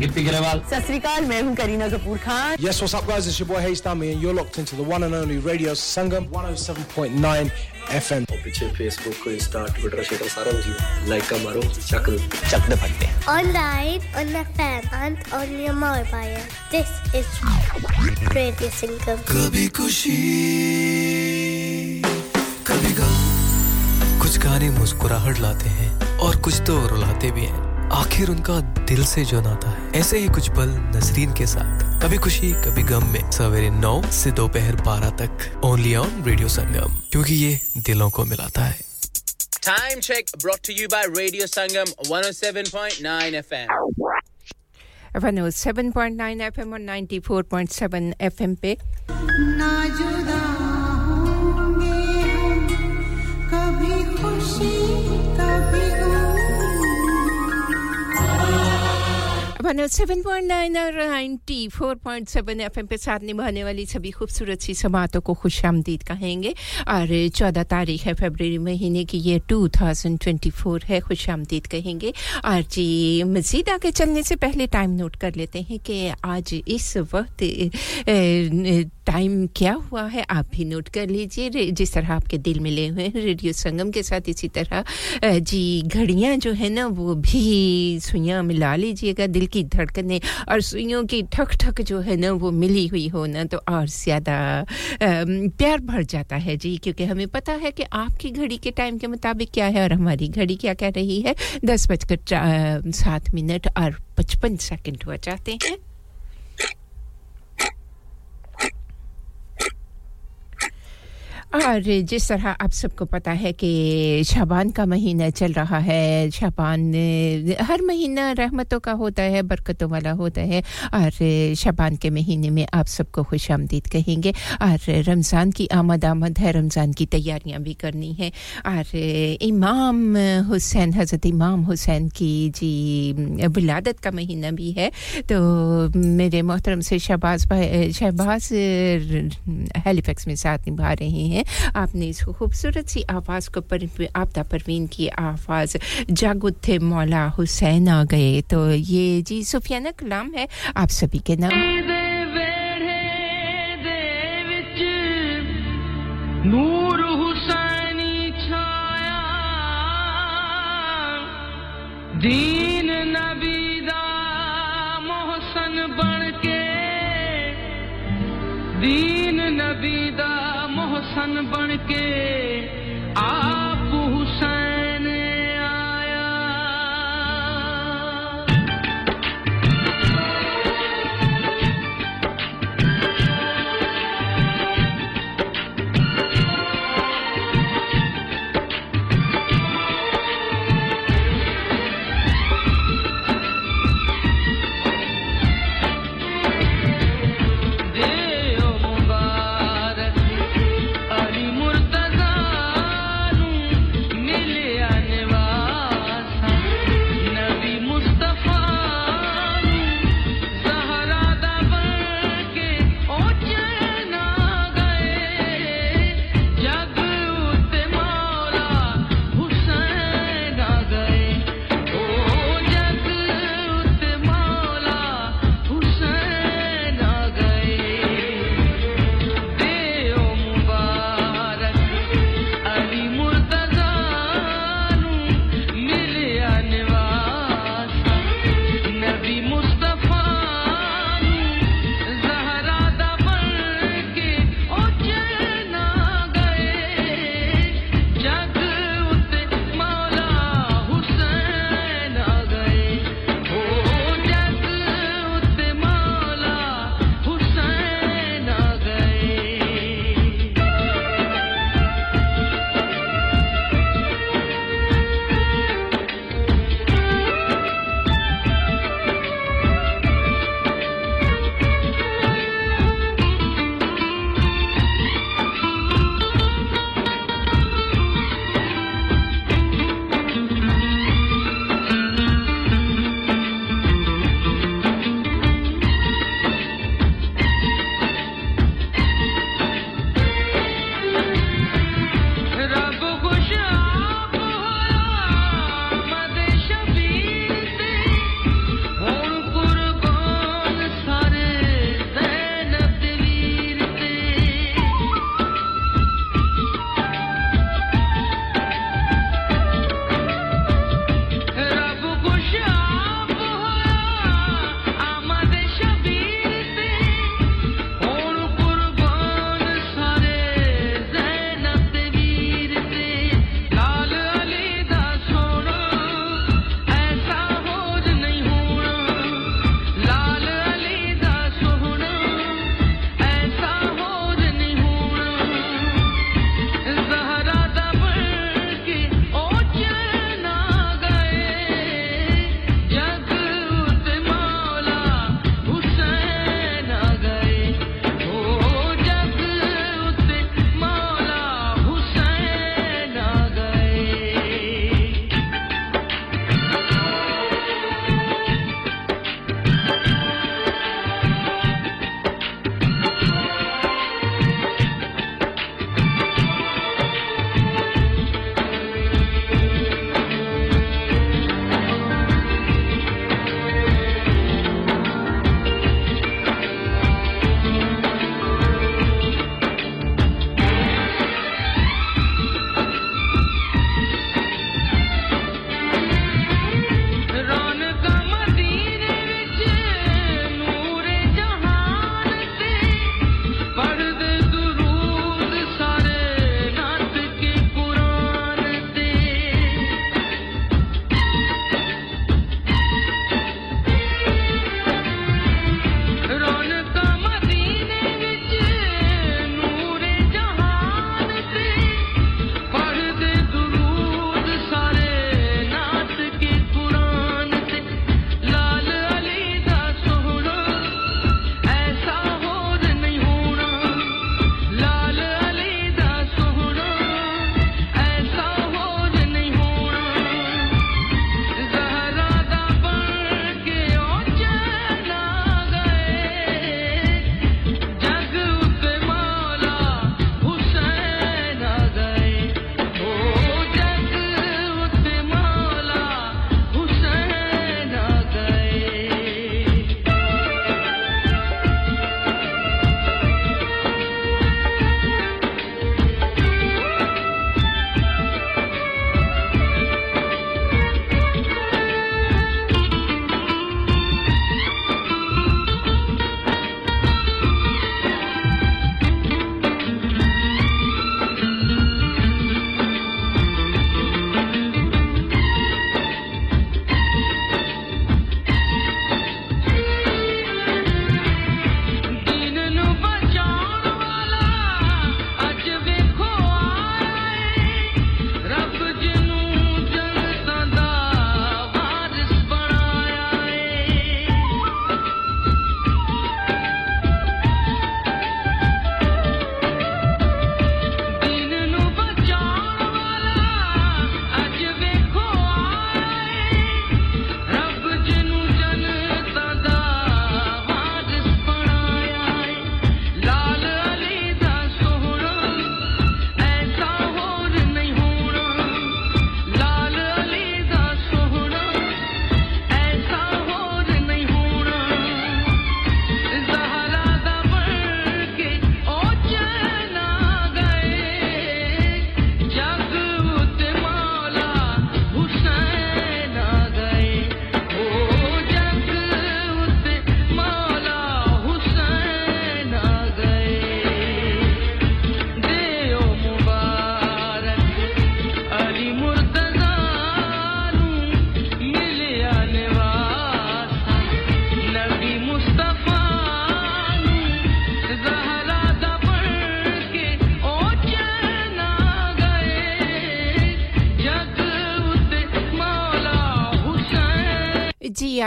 गिप्पी ग्रेवाल सत मैं हूँ Kareena Kapoor Khan yes what's up guys it's your boy हेस्टा me and you are locked into the one and only Radio Sangam 107.9 FM और पीछे Facebook को Insta Twitter share सारा मुझे लाइक का मारो चक चक दे फटते on live on FM and on your mobile this is Radio Sangam कभी खुशी कभी गम। कुछ गाने मुस्कुराहट लाते हैं और कुछ तो रुलाते भी हैं। आखिर उनका दिल से जो नाता है ऐसे ही कुछ पल नसरीन के साथ। कभी खुशी कभी गम में सवेरे नौ से दोपहर बारह तक ओनली ऑन रेडियो संगम क्योंकि ये दिलों को मिलाता है। Time check brought to you by Radio Sangam 107.9 FM. 107.9 FM और 94.7 FM पे। ना जुदा 107.9 और 94.7 एफएम पे साथ निभाने वाली सभी खूबसूरत सी समातों को खुश आमदीद कहेंगे। और 14 तारीख है फरवरी महीने की ये 2024 है खुश आमदीद कहेंगे। और जी मज़ीद आगे चलने से पहले टाइम नोट कर लेते हैं कि आज इस वक्त ए, टाइम क्या हुआ है, आप भी नोट कर लीजिए। जिस तरह आपके दिल मिले हुए हैं रेडियो संगम के साथ, इसी तरह जी घड़ियाँ जो है ना, वो भी सुइयाँ मिला लीजिएगा। दिल की धड़कने और सुइयों की ठक ठक जो है ना, वो मिली हुई हो ना तो और ज़्यादा प्यार भर जाता है जी। क्योंकि हमें पता है कि आपकी घड़ी के टाइम के मुताबिक क्या है और हमारी घड़ी क्या कह रही है। दस बजकर सात मिनट और पचपन सेकंड हुआ चाहते हैं। और जिस तरह आप सबको पता है कि शाबान का महीना चल रहा है, शाबान, हर महीना रहमतों का होता है, बरकतों वाला होता है, और शाबान के महीने में आप सबको खुश आमदीद कहेंगे, और रमज़ान की आमद आमद है, रमज़ान की तैयारियाँ भी करनी है, और इमाम हुसैन, हज़रत इमाम हुसैन की जी विलादत का महीना भी है तो मेरे मोहतरम से शहबाज शहबाज हेलीफैक्स में साथ निभा रहे हैं। हैं आपने इस खूबसूरत सी आवाज़ को पर, आपदा परवीन की आवाज़ जागुद थे मौला हुसैन आ गए। तो ये जी सुफियाना कलाम है आप सभी के नाम। नूर हुसैनी छाया दीन नबीदा मोहसन बनके दीन नबीदा ਦਰਸ਼ਨ ਬਣ ਕੇ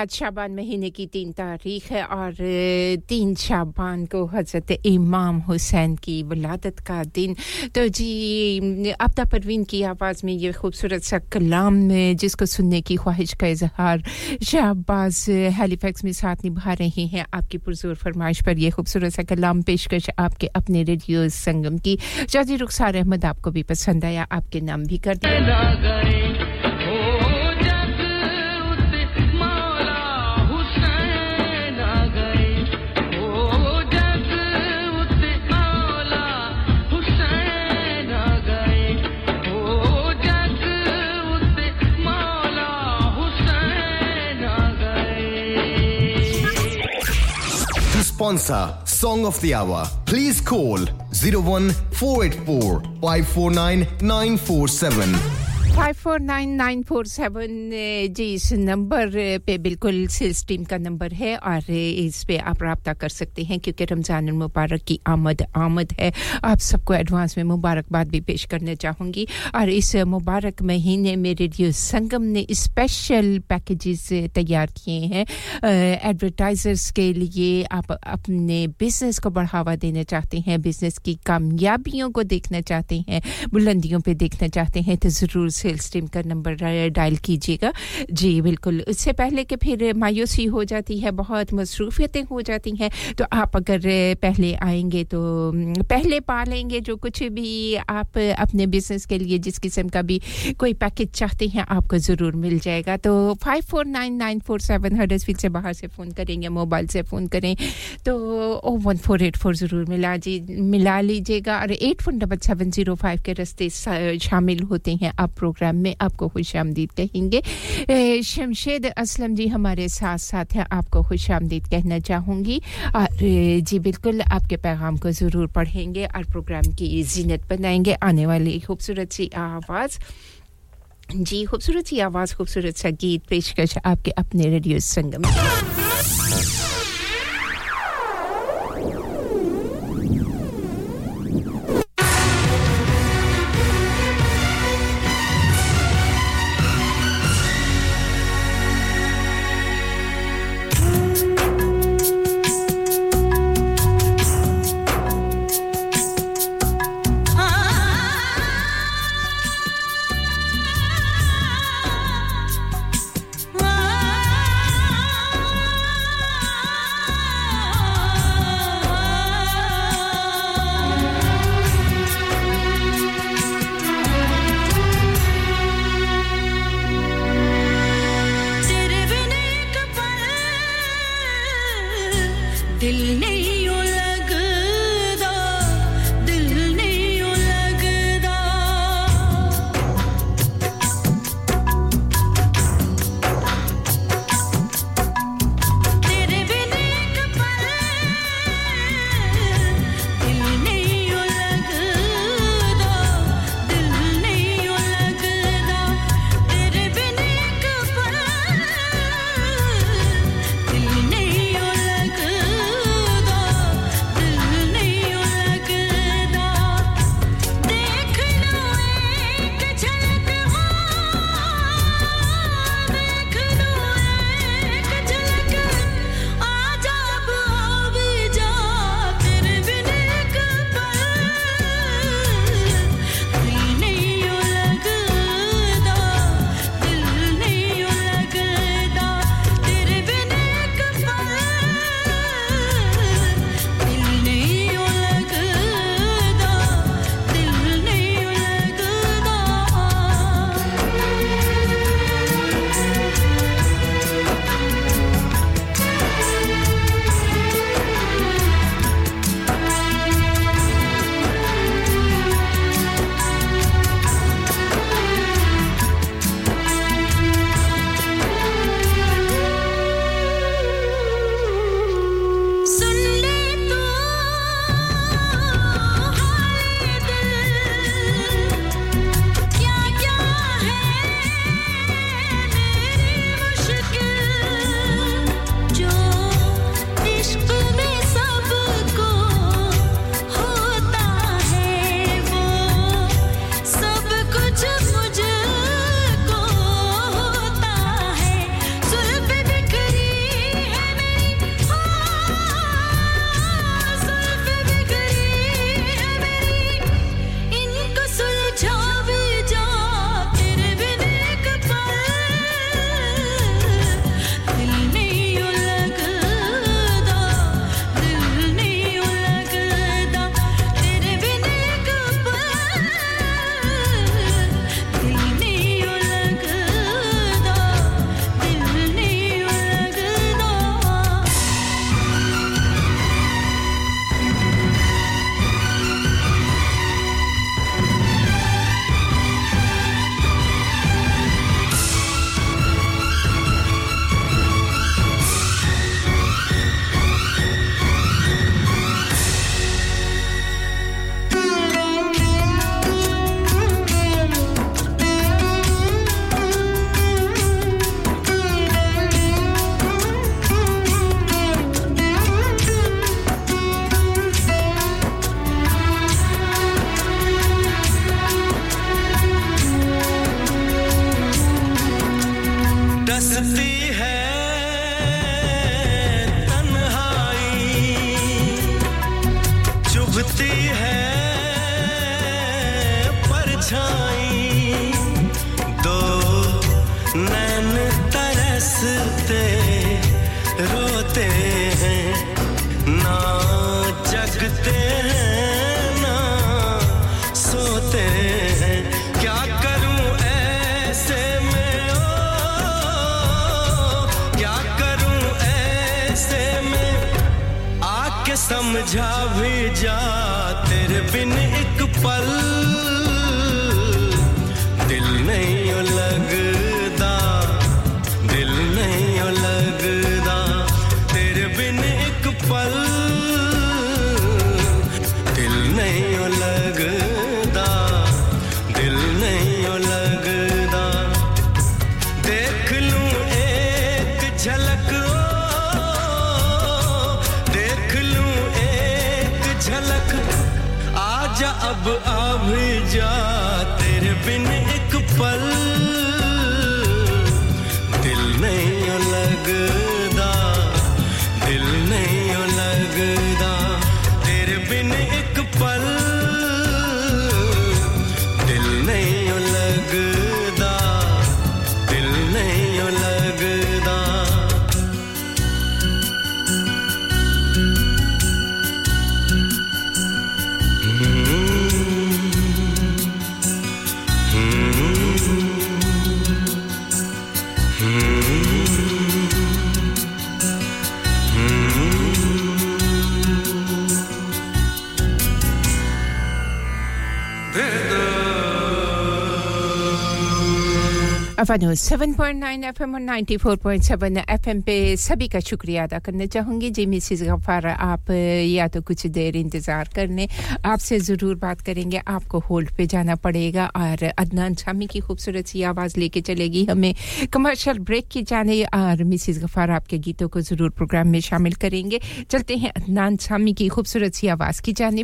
आज शाबान महीने की तीन तारीख है और तीन शाबान को हज़रत इमाम हुसैन की वलादत का दिन। तो जी अब्दा परवीन की आवाज़ में ये खूबसूरत सा कलाम जिसको सुनने की ख्वाहिश का इजहार शहबाज हेलीफैक्स में साथ निभा रहे हैं। आपकी पुरजोर फरमाइश पर यह खूबसूरत सा कलाम पेशकश आपके अपने रेडियो संगम की जाजी रुखसार अहमद आपको भी पसंद आया। आपके नाम भी कर दिया। Sponsor Song of the Hour, please call 01484 549 947. Five four nine nine four seven जी इस नंबर पे बिल्कुल सेल्स टीम का नंबर है, और इस पे आप रबता कर सकते हैं, क्योंकि रमज़ान मुबारक की आमद आमद है। आप सबको एडवांस में मुबारकबाद भी पेश करना चाहूँगी। और इस मुबारक महीने में रेडियो संगम ने स्पेशल पैकेजेस तैयार किए हैं। एडवर्टाइज़र्स के लिए आप अपने बिज़नेस को बढ़ावा देना चाहते हैं, बिज़नेस की कामयाबियों को देखना चाहते हैं, बुलंदियों पे देखना चाहते हैं तो ज़रूर सेल्स टीम का नंबर डायल कीजिएगा। जी, बिल्कुल। उससे पहले कि फिर मायूसी हो जाती है, बहुत मसरूफियतें हो जाती हैं तो आप अगर पहले आएँगे तो पहले पा लेंगे जो कुछ भी आप अपने बिज़नेस के लिए जिस किस्म का भी कोई पैकेज चाहते हैं, आपको ज़रूर मिल जाएगा। तो five four nine nine four seven Huddersfield से बाहर से फ़ोन करेंगे मोबाइल से फ़ोन करें। तो O one four eight four ज़रूर मिला जी, मिला लीजिएगा। और eight four double seven zero five के रस्ते शामिल होते हैं आप प्रोग्राम में आपको खुश आमदीद कहेंगे। शमशेद असलम जी हमारे साथ साथ हैं, आपको खुश आमदीद कहना चाहूँगी। और जी बिल्कुल, आपके पैगाम को ज़रूर पढ़ेंगे और प्रोग्राम की जीनत बनाएँगे। आने वाली खूबसूरत सी आवाज़, जी खूबसूरत सी आवाज़, खूबसूरत सा गीत पेशकश आपके अपने रेडियो संगम। अफानो 7.9 एफएम और 94.7 एफएम पे सभी का शुक्रिया अदा करना चाहूँगी। जी, मिसिस गफ़ार, आप, या तो कुछ देर इंतज़ार कर लें आपसे ज़रूर बात करेंगे। आपको होल्ड पे जाना पड़ेगा और अदनान शामी की खूबसूरत सी आवाज़ लेके चलेगी हमें। कमर्शियल ब्रेक की जाने और मिसिस गफ़ार आपके गीतों को ज़रूर प्रोग्राम में शामिल करेंगे। चलते हैं अदनान शामी की खूबसूरत सी आवाज़ की जाने।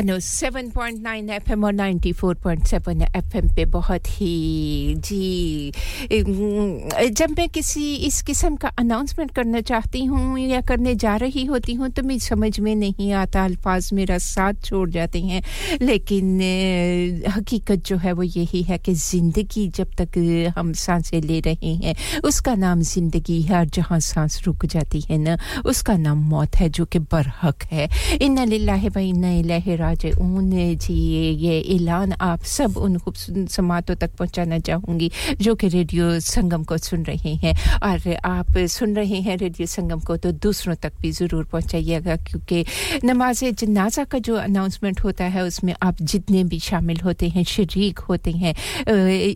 107.9 एफएम और 94.7 एफएम पे बहुत ही जी जब मैं किसी, इस किस्म का अनाउंसमेंट करना चाहती हूँ या करने जा रही होती हूँ तो मैं समझ में नहीं आता, अल्फाज मेरा साथ छोड़ जाते हैं। लेकिन हकीकत जो है वो यही है कि ज़िंदगी जब तक हम साँसें ले रहे हैं, उसका नाम ज़िंदगी है और जहाँ सांस रुक जाती है ना, उसका नाम मौत है जो कि बरहक है। इन लिल्लाहि व इन्ना राजिऊन जी ये ऐलान। आप सब उन खूबसूरत समातों तक पहुंचाना चाहूँगी, जो कि रेडियो संगम को सुन रहे हैं। और आप सुन रहे हैं रेडियो संगम को तो दूसरों तक भी ज़रूर पहुंचाइएगा, क्योंकि नमाज़ जनाजा का जो अनाउंसमेंट होता है, उसमें आप जितने भी शामिल होते हैं, शरीक होते हैं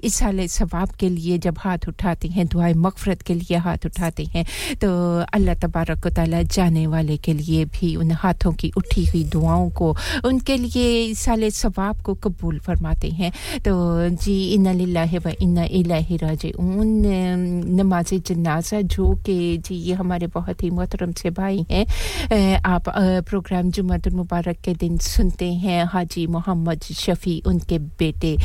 इस साल सवाब के लिए जब हाथ उठाते हैं दुआ मगफरत के लिए हाथ उठाते हैं तो अल्लाह तबारक ताली जाने वाले के लिए भी उन हाथों की उठी हुई दुआओं को उनके लिए साले सवाब को कबूल फरमाते हैं। तो जी इन व इन उन नमाज़ जनाजा जो कि जी, ये हमारे बहुत ही मोहतरम से भाई हैं आप प्रोग्राम जुमतुल मुबारक के दिन सुनते हैं, हाजी मोहम्मद शफ़ी उनके बेटे।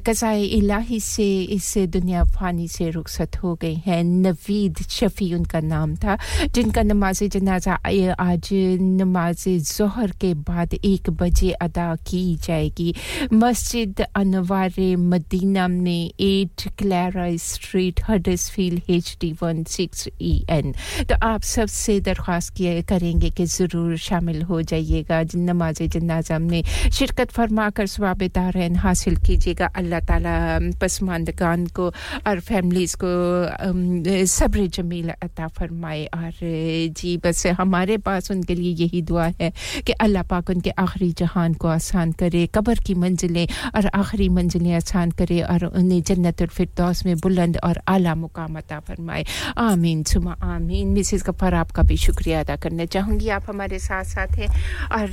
कसाए इलाही से इस दुनिया फ़ानी से रुखसत हो गए हैं। नवीद शफ़ी उनका नाम था, जिनका नमाज़ जनाजा आज नमाज़ जहर के बाद एक बजे अदा की जाएगी। मस्जिद अनवार मदीना में at Clara Street Huddersfield H D one six E N तो आप सबसे दरख्वास्त किए करेंगे कि ज़रूर शामिल हो जाइएगा। नमाज़ जनाजा में शिरकत फरमा कर स्वाब तारन हासिल कीजिएगा। अल्लाह ताला पसमानदगान को और फैमिलीज़ को सब्र जमील अता फरमाए। और जी, बस हमारे पास उनके लिए यही दुआ है कि अल्लाह पाक उनके आखिरी जहान को आसान करे, कब्र की मंजिलें और आखिरी मंजिलें आसान करे और उन्हें जन्नतफरदौस में बुलंद और आला मुकाम अता फरमाए। आमीन, सुमा, आमीन। मिसिस गफ़ार आपका भी शुक्रिया अदा करना चाहूँगी। आप हमारे साथ साथ हैं और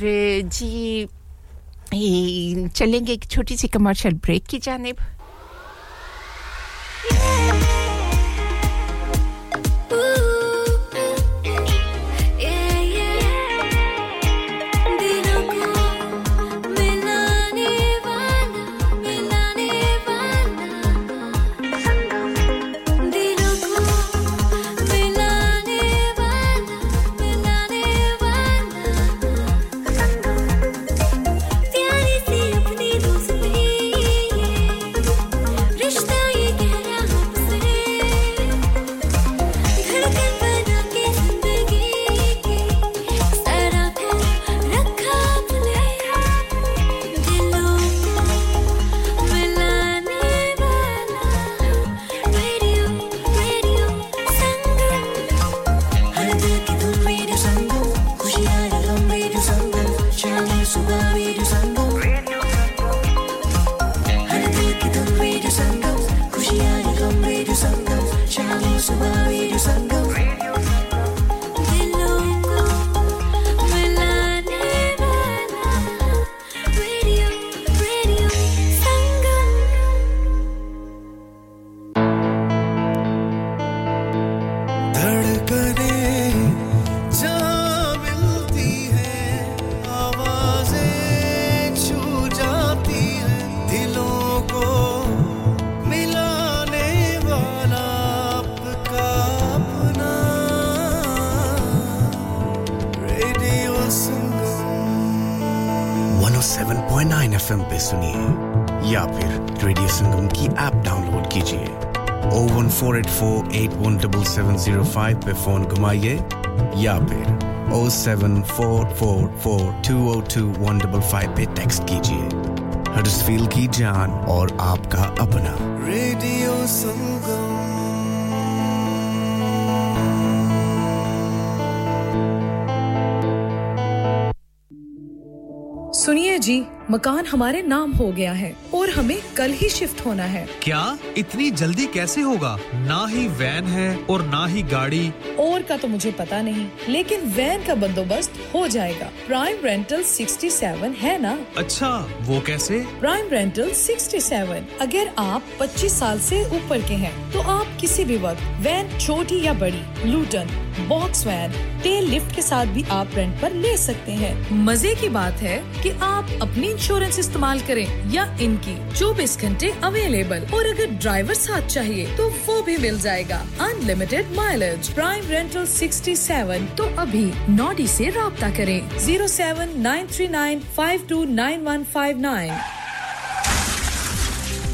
जी चलेंगे एक छोटी सी कमर्शियल ब्रेक की जानेब। ज़ीरो फाइव पे फ़ोन घुमाइए या फिर O seven four four four two O two one double five पे टेक्स्ट कीजिए हडसफील की जान और आपका अपना रेडियो संगम सुनिए जी मकान हमारे नाम हो गया है। और हमें कल ही शिफ्ट होना है। क्या? इतनी जल्दी कैसे होगा? ना ही वैन है और ना ही गाड़ी। और का तो मुझे पता नहीं लेकिन वैन का बंदोबस्त हो जाएगा। प्राइम रेंटल 67 है ना? अच्छा वो कैसे? प्राइम रेंटल 67 अगर आप 25 साल से ऊपर के हैं तो आप किसी भी वक्त वैन छोटी या बड़ी Luton box van tail lift के साथ भी आप रेंट पर ले सकते हैं। मज़े की बात है कि आप अपनी इंश्योरेंस इस्तेमाल करें या इनकी 24 घंटे अवेलेबल और अगर ड्राइवर साथ चाहिए तो वो भी मिल जाएगा। अनलिमिटेड माइलेज प्राइम रेंटल 67 तो अभी नॉडी से रब्ता करें। Zero seven nine three nine five two nine one five nine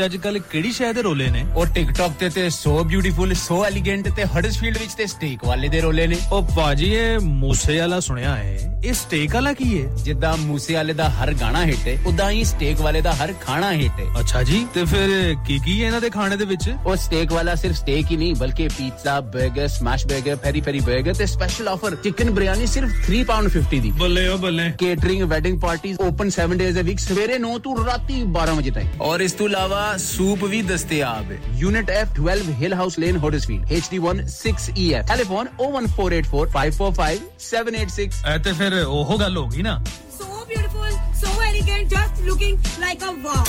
ਵਿੱਚ ਅੱਜ ਕੱਲ ਕਿਹੜੀ ਸ਼ਾਇਦ ਦੇ ਰੋਲੇ ਨੇ? ਉਹ ਟਿਕਟੌਕ ਤੇ ਤੇ ਸੋ ਬਿਊਟੀਫੁਲ ਸੋ ਐਲੀਗੈਂਟ ਤੇ ਹਡਸਫੀਲਡ ਵਿੱਚ ਤੇ ਸਟੇਕ ਵਾਲੇ ਦੇ ਰੋਲੇ ਨੇ। ਉਹ ਬਾਜੀ ਇਹ ਮੂਸੇ ਵਾਲਾ ਸੁਣਿਆ ਹੈ। ਇਹ ਸਟੇਕ ਵਾਲਾ ਕੀ ਹੈ? ਜਿੱਦਾਂ ਮੂਸੇ ਵਾਲੇ ਦਾ ਹਰ ਗਾਣਾ ਹਿੱਟ ਹੈ ਉਦਾਂ ਹੀ ਸਟੇਕ ਵਾਲੇ ਦਾ ਹਰ ਖਾਣਾ ਹਿੱਟ ਹੈ। ਅੱਛਾ ਜੀ ਤੇ ਫਿਰ ਕੀ ਕੀ ਹੈ ਇਹਨਾਂ ਦੇ ਖਾਣੇ ਦੇ ਵਿੱਚ? ਉਹ ਸਟੇਕ ਵਾਲਾ ਸਿਰਫ ਸਟੇਕ ਹੀ ਨਹੀਂ ਬਲਕਿ ਪੀਜ਼ਾ 버ਗਰ ਸਮੈਸ਼ 버ਗਰ ਪੈਰੀ ਪੈਰੀ 버ਗਰ ਤੇ ਸਪੈਸ਼ਲ ਆਫਰ ਚਿਕਨ ਬਿਰਿਆਨੀ ਸਿਰਫ 3 ਪਾਉਂਡ 50 ਦੀ। ਬੱਲੇ ਓ ਬੱਲੇ। Catering wedding parties open 7 days a week ਸਵੇਰੇ 9 ਤੋਂ ਰਾਤੀ 12 ਵਜੇ ਤੱਕ ਔਰ ਇਸ ਤੋਂ ਇਲਾਵਾ सूप भी दस्तियाब है unit F twelve Hill House Lane Huddersfield H D one six E F telephone O one four eight four five four five seven eight six फिर होगा लोग ही ना so elegant, just looking like a wow.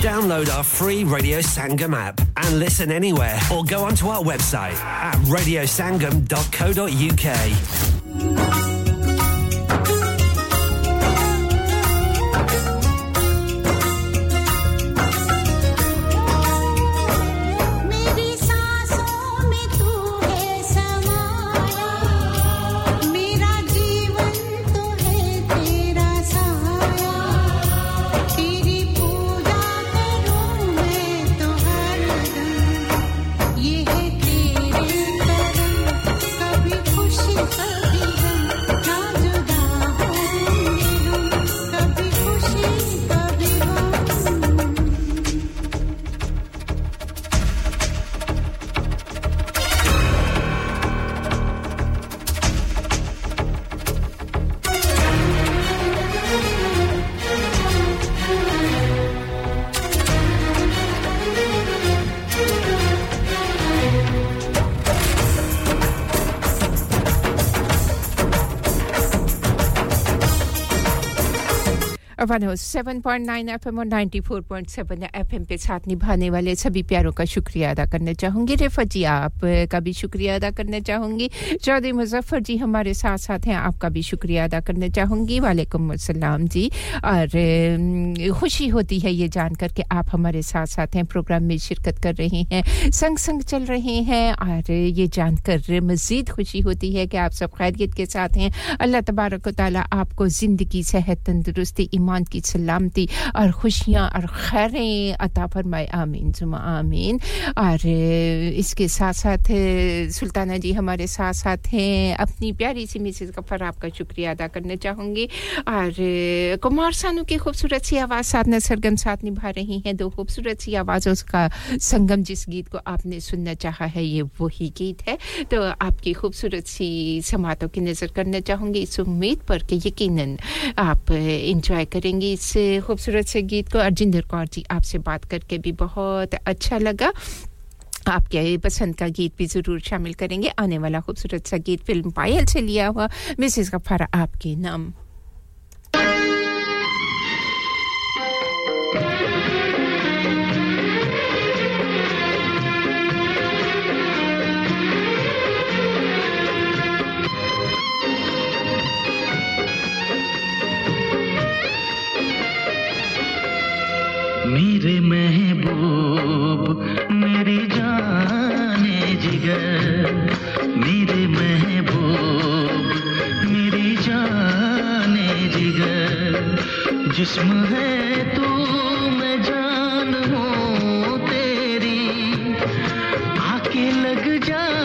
Download our free Radio Sangam app and listen anywhere, or go onto our website at radiosangam.co.uk. 107.9 FM और 94.7 FM पे साथ निभाने वाले सभी प्यारों का शुक्रिया अदा करना चाहूँगी। रेफा जी, आप का भी शुक्रिया अदा करना चाहूँगी। चौधरी मुजफ्फर जी, हमारे साथ साथ हैं, आपका भी शुक्रिया अदा करना चाहूँगी। वालेकुम असलम जी। और खुशी होती है ये जानकर के आप हमारे साथ साथ हैं, प्रोग्राम में शिरकत कर रहे हैं संग संग चल रहे हैं। और ये जानकर मज़ीद खुशी होती है कि आप सब खैरियत के साथ हैं। अल्लाह तबारक ताली आपको ज़िंदगी, सेहत, तंदुरुस्ती, ईमान ईमान की सलामती और खुशियाँ और खैरें अता फरमाए आमीन जुमा आमीन और इसके साथ साथ सुल्ताना जी हमारे साथ साथ हैं अपनी प्यारी सी मिसेज गफर आपका शुक्रिया अदा करना चाहूँगी और कुमार सानू की खूबसूरत सी आवाज़ साथ न सरगम साथ निभा रही हैं दो खूबसूरत सी आवाज़ों का संगम जिस गीत को आपने सुनना चाहा है ये वही गीत है तो आपकी खूबसूरत सी समातों की नज़र करना चाहूँगी इस उम्मीद पर कि यकीनन आप इंजॉय करेंगे इस खूबसूरत से गीत को। अर्जिंदर कौर जी आपसे बात करके भी बहुत अच्छा लगा। आपके पसंद का गीत भी ज़रूर शामिल करेंगे। आने वाला खूबसूरत सा गीत फ़िल्म पायल से लिया हुआ। मिसेस गफारा आपके नाम? मेरे महबूब, मेरी जाने जिगर। मेरे महबूब, मेरी जाने जिगर। जिस्म है तू मैं जान हूँ तेरी। आके लग जा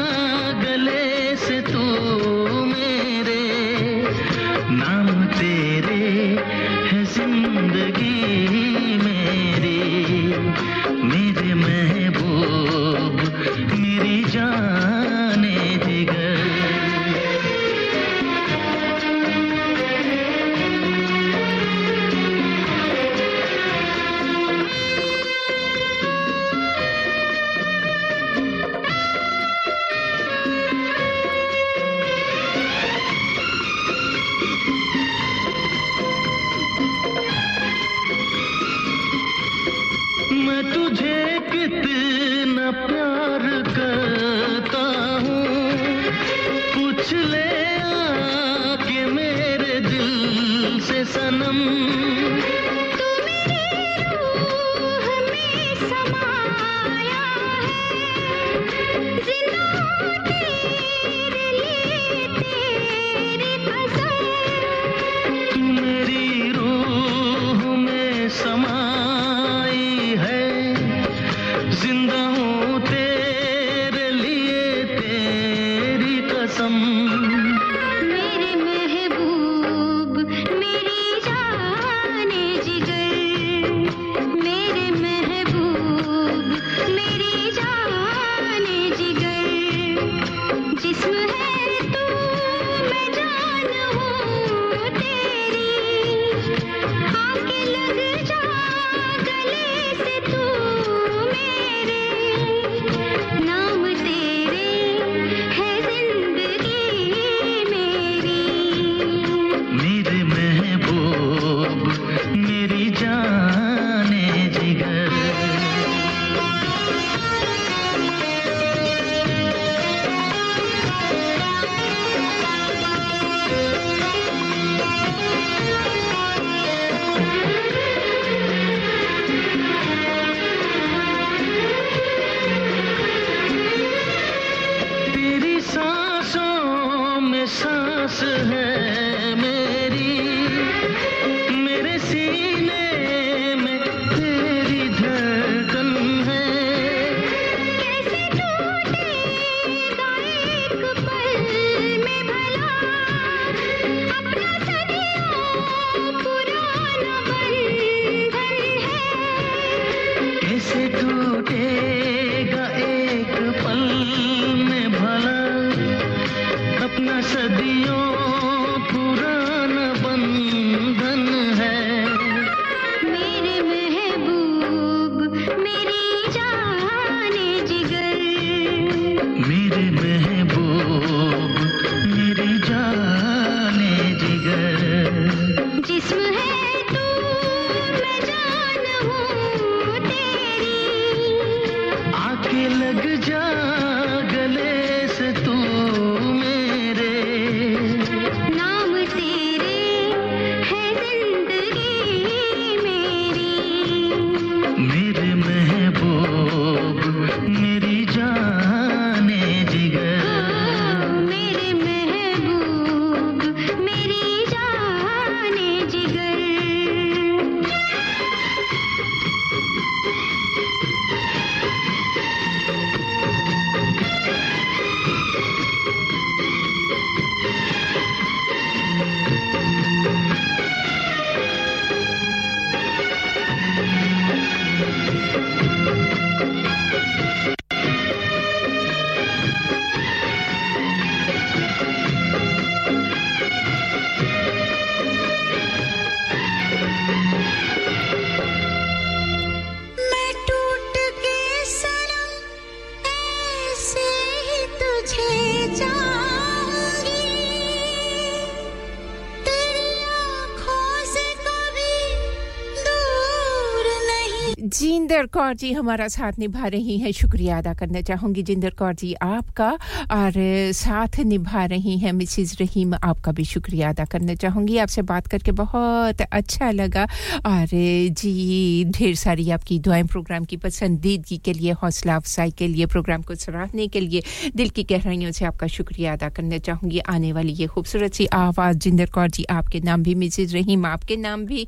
कौर जी हमारा साथ निभा रही हैं। शुक्रिया अदा करना चाहूँगी। जिंदर कौर जी, आपका और साथ निभा रही हैं मिसिज रहीम, आपका भी शुक्रिया अदा करना चाहूँगी। आपसे बात करके बहुत अच्छा लगा और जी, ढेर सारी आपकी दुआएँ प्रोग्राम की पसंदीदगी के लिए, हौसला अफजाई के लिए, प्रोग्राम को सराहने के लिए, दिल की गहराइयों से आपका शुक्रिया अदा करना चाहूँगी। आने वाली ये खूबसूरत सी आवाज़ जिंदर कौर जी, आपके नाम भी मिसिज रहीम, आपके नाम भी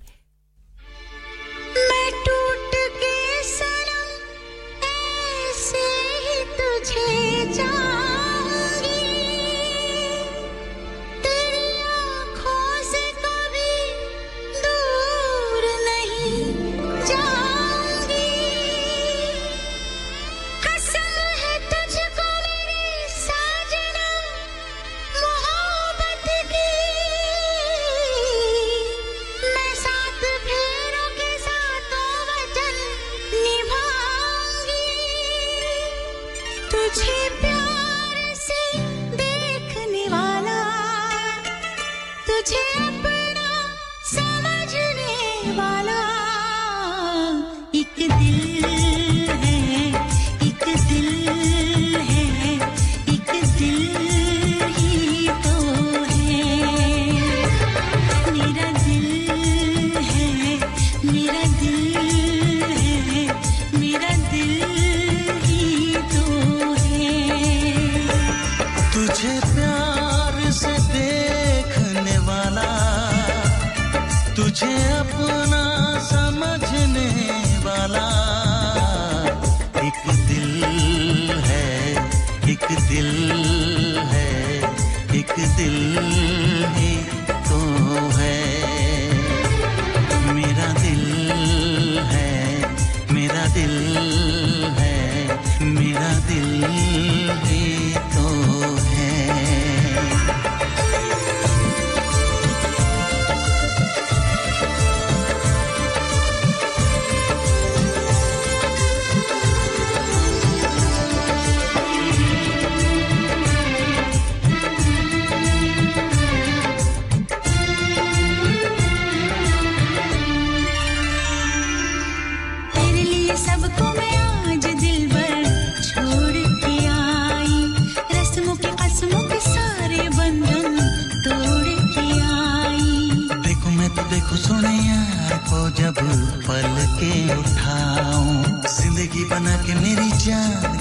家。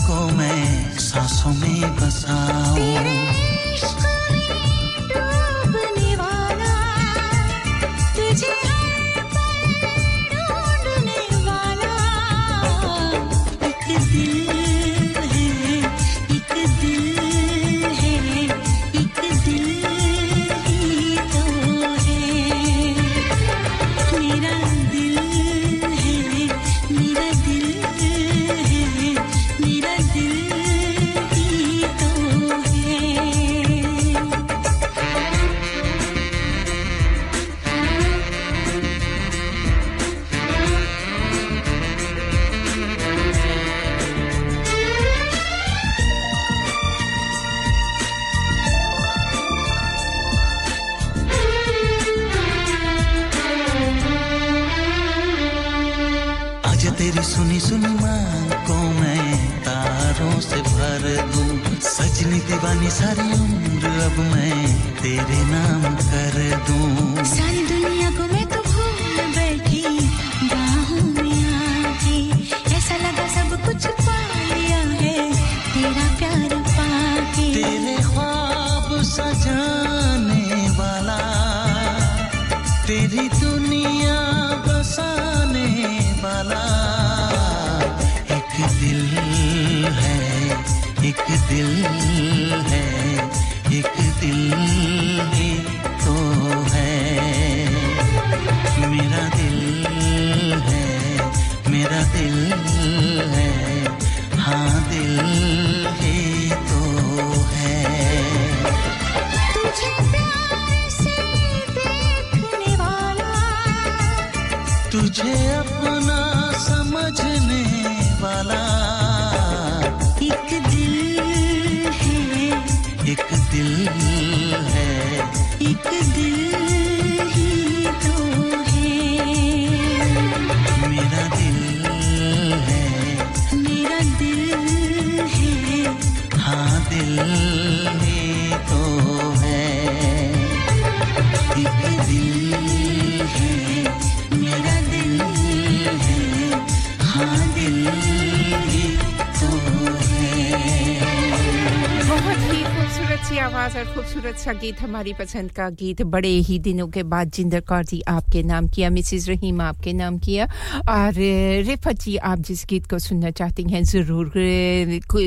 खूबसूरत सा गीत, हमारी पसंद का गीत, बड़े ही दिनों के बाद जिंदर कौर जी आपके नाम किया मिसिज रहीम आपके नाम किया, और रिफत जी आप जिस गीत को सुनना चाहती हैं, ज़रूर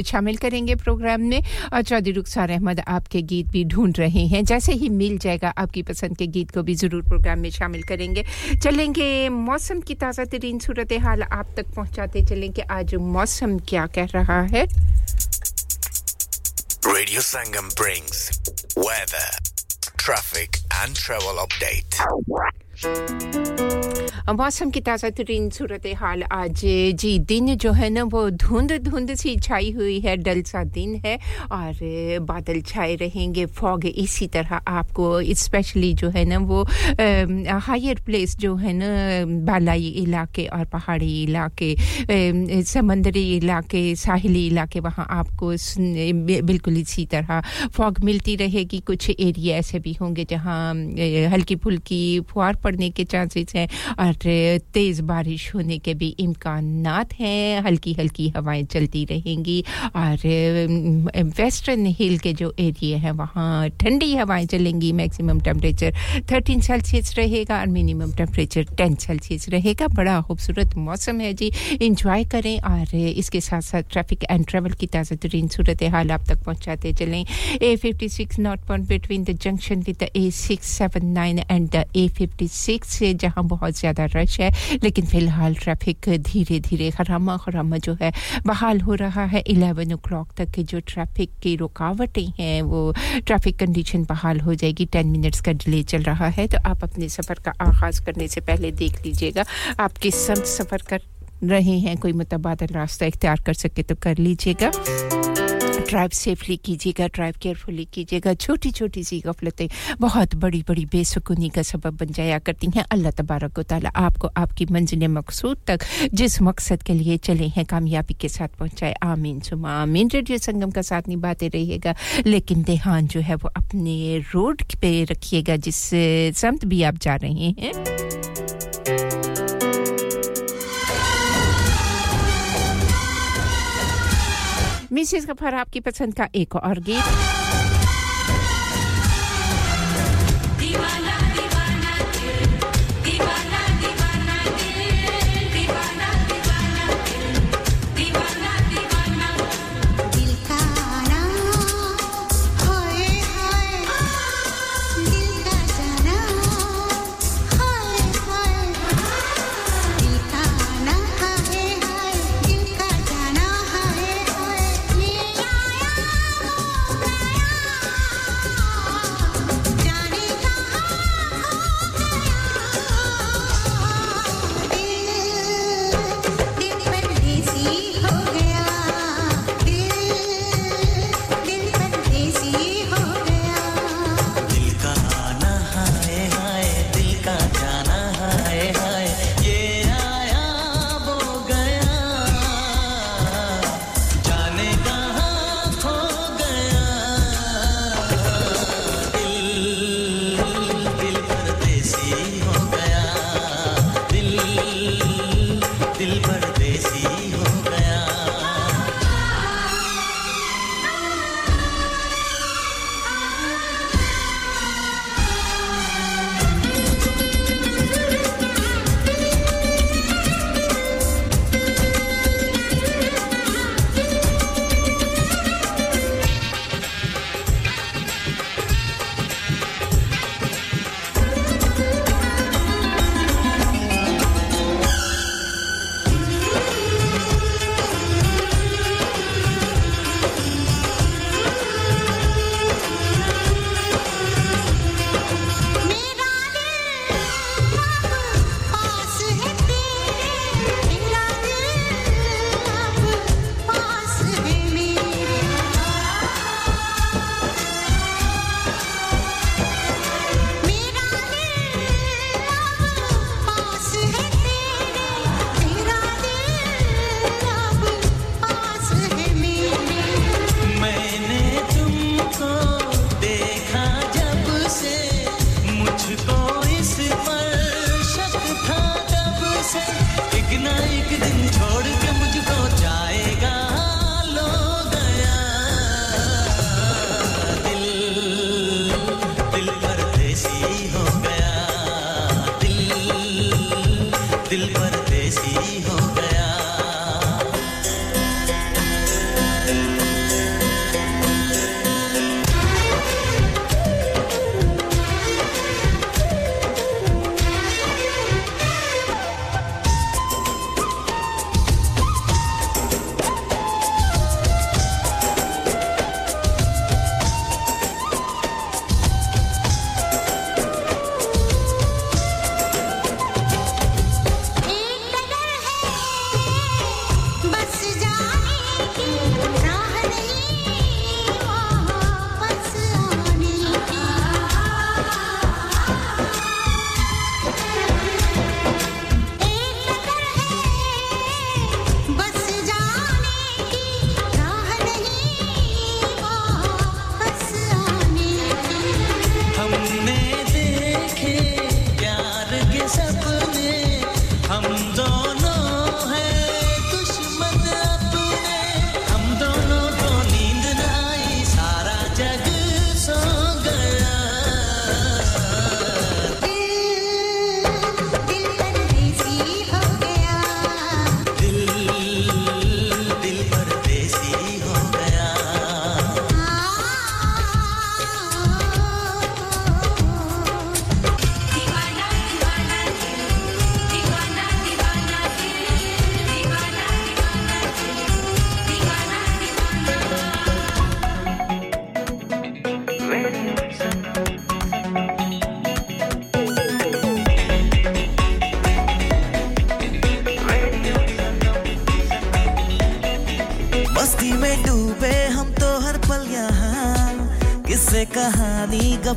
शामिल करेंगे प्रोग्राम में। और चौधरी रुखसार अहमद आपके गीत भी ढूंढ रहे हैं, जैसे ही मिल जाएगा आपकी पसंद के गीत को भी ज़रूर प्रोग्राम में शामिल करेंगे। चलेंगे मौसम की ताज़ा तरीन सूरत हाल आप तक पहुंचाते चलेंगे। आज मौसम क्या कह रहा है? Radio Sangam brings weather, traffic, and travel update. मौसम की ताज़ा तरीन सूरत हाल आज जी दिन जो है ना, वो धुंध धुंध सी छाई हुई है डल सा दिन है और बादल छाए रहेंगे, फॉग इसी तरह आपको, स्पेशली जो है ना, वो हायर प्लेस जो है ना, बालाई इलाके और पहाड़ी इलाके समंदरी इलाके, साहिली इलाके, वहाँ आपको बिल्कुल इसी तरह फॉग मिलती रहेगी। कुछ एरिया ऐसे भी होंगे जहाँ हल्की फुल्की फुहार पड़ने के चांसेस हैं और तेज़ बारिश होने के भी इम्कानात हैं। हल्की हल्की हवाएँ चलती रहेंगी और वेस्टर्न हिल के जो एरिया हैं, वहाँ ठंडी हवाएँ चलेंगी। मैक्सिमम टेम्परेचर 13 सेल्सियस रहेगा और मिनिमम टेम्परेचर 10 सेल्सियस रहेगा। बड़ा खूबसूरत मौसम है जी। इंजॉय करें और इसके साथ साथ ट्रैफ़िक एंड ट्रैवल की ताज़ा तरीन सूरत हाल आप तक पहुँचाते चलें। A fifty six not point between the junction with the A six seven nine and the A fifty six जहाँ बहुत ज़्यादा रश है, लेकिन फ़िलहाल ट्रैफ़िक धीरे धीरे खरामा खरामा जो है, बहाल हो रहा है। इलेवन ओ तक के जो ट्रैफ़िक की रुकावटें हैं, वो ट्रैफ़िक कंडीशन बहाल हो जाएगी। टेन मिनट्स का डिले चल रहा है तो आप अपने सफ़र का आगाज़ करने से पहले देख लीजिएगा। आप किस सफ़र कर रहे हैं, कोई मुतबादल रास्ता इख्तियार कर सके तो कर लीजिएगा। ड्राइव सेफली कीजिएगा ड्राइव केयरफुली कीजिएगा। छोटी छोटी सी गफलतें, बहुत बड़ी बड़ी बेसुकूनी का सबब बन जाया करती हैं। अल्लाह तबारक ताली आपको आपकी मंजिल मकसूद तक जिस मकसद के लिए चले हैं, कामयाबी के साथ पहुँचाए। आमीन सुमा आमीन। रेडियो संगम का साथ निभाते रहिएगा। लेकिन ध्यान जो है वो अपने रोड पे रखिएगा, जिस समत भी आप जा रहे हैं। मिसेस गफर आपकी पसंद का एक और गीत।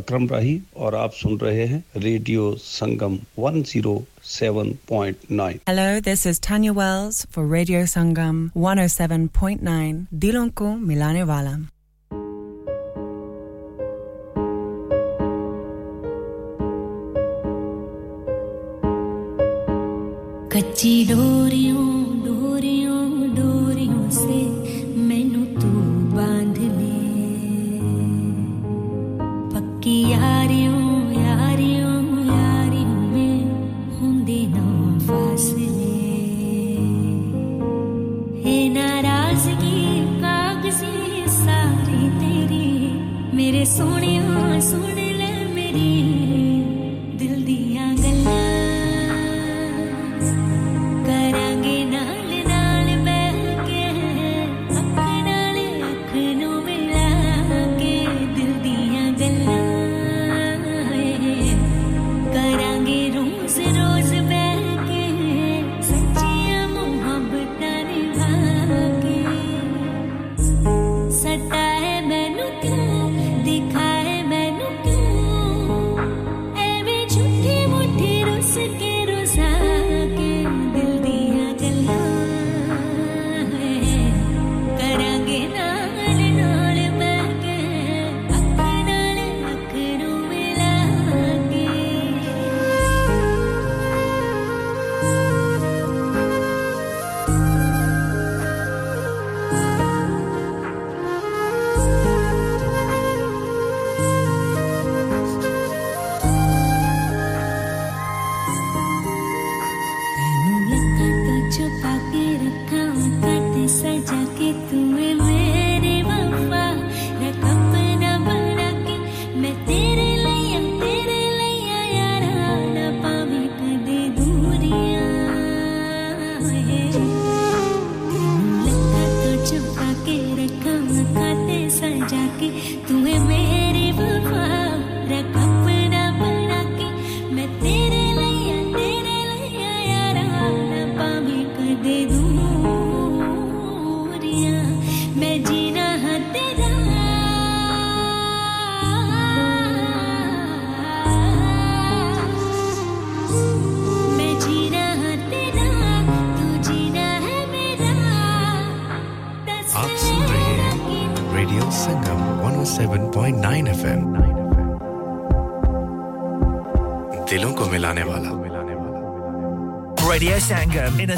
अक्रम राही और आप सुन रहे हैं Radio Sangam 107.9 hello this is Tania Wales for Radio Sangam 107.9 दिलों को मिलाने वाला। कच्ची डोरियों सोनिया सुन ले मेरी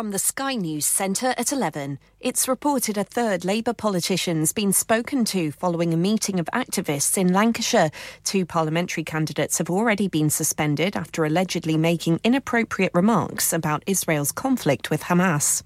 From the Sky News Centre at 11, it's reported a third Labour politician's been spoken to following a meeting of activists in Lancashire. Two parliamentary candidates have already been suspended after allegedly making inappropriate remarks about Israel's conflict with Hamas.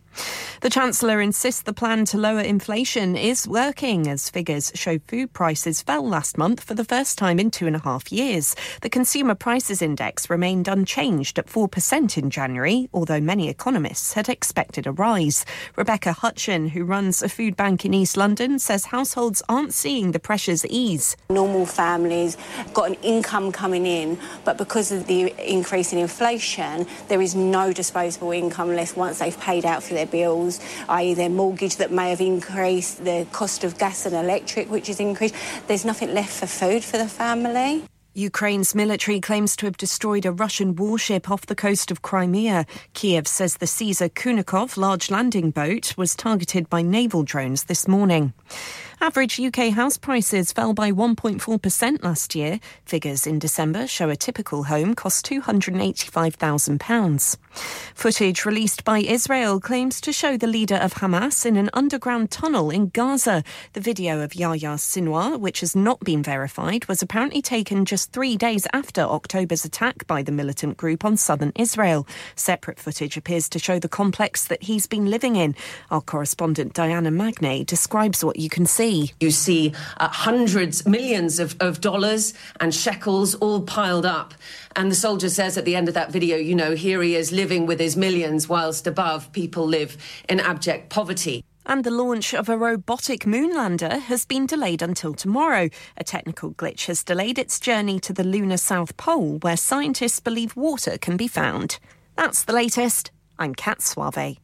The Chancellor insists the plan to lower inflation is working as figures show food prices fell last month for the first time in two and a half years. The Consumer Prices Index remained unchanged at 4% in January, although many economists had expected a rise. Rebecca Hutchin, who runs a food bank in East London, says households aren't seeing the pressures ease. Normal families got an income coming in, but because of the increase in inflation, there is no disposable income left once they've paid out for their bills, i.e., their mortgage that may have increased, the cost of gas and electric, which has increased. There's nothing left for food for the family. Ukraine's military claims to have destroyed a Russian warship off the coast of Crimea. Kiev says the Caesar Kunikov large landing boat was targeted by naval drones this morning. Average UK house prices fell by 1.4% last year. Figures in December show a typical home cost £285,000. Footage released by Israel claims to show the leader of Hamas in an underground tunnel in Gaza. The video of Yahya Sinwar, which has not been verified, was apparently taken just three days after October's attack by the militant group on southern Israel. Separate footage appears to show the complex that he's been living in. Our correspondent Diana Magnay describes what you can see. You see uh, hundreds, millions of, of dollars and shekels all piled up. And the soldier says at the end of that video, you know, here he is living with his millions, whilst above people live in abject poverty. And the launch of a robotic moonlander has been delayed until tomorrow. A technical glitch has delayed its journey to the lunar South Pole, where scientists believe water can be found. That's the latest. I'm Kat Suave.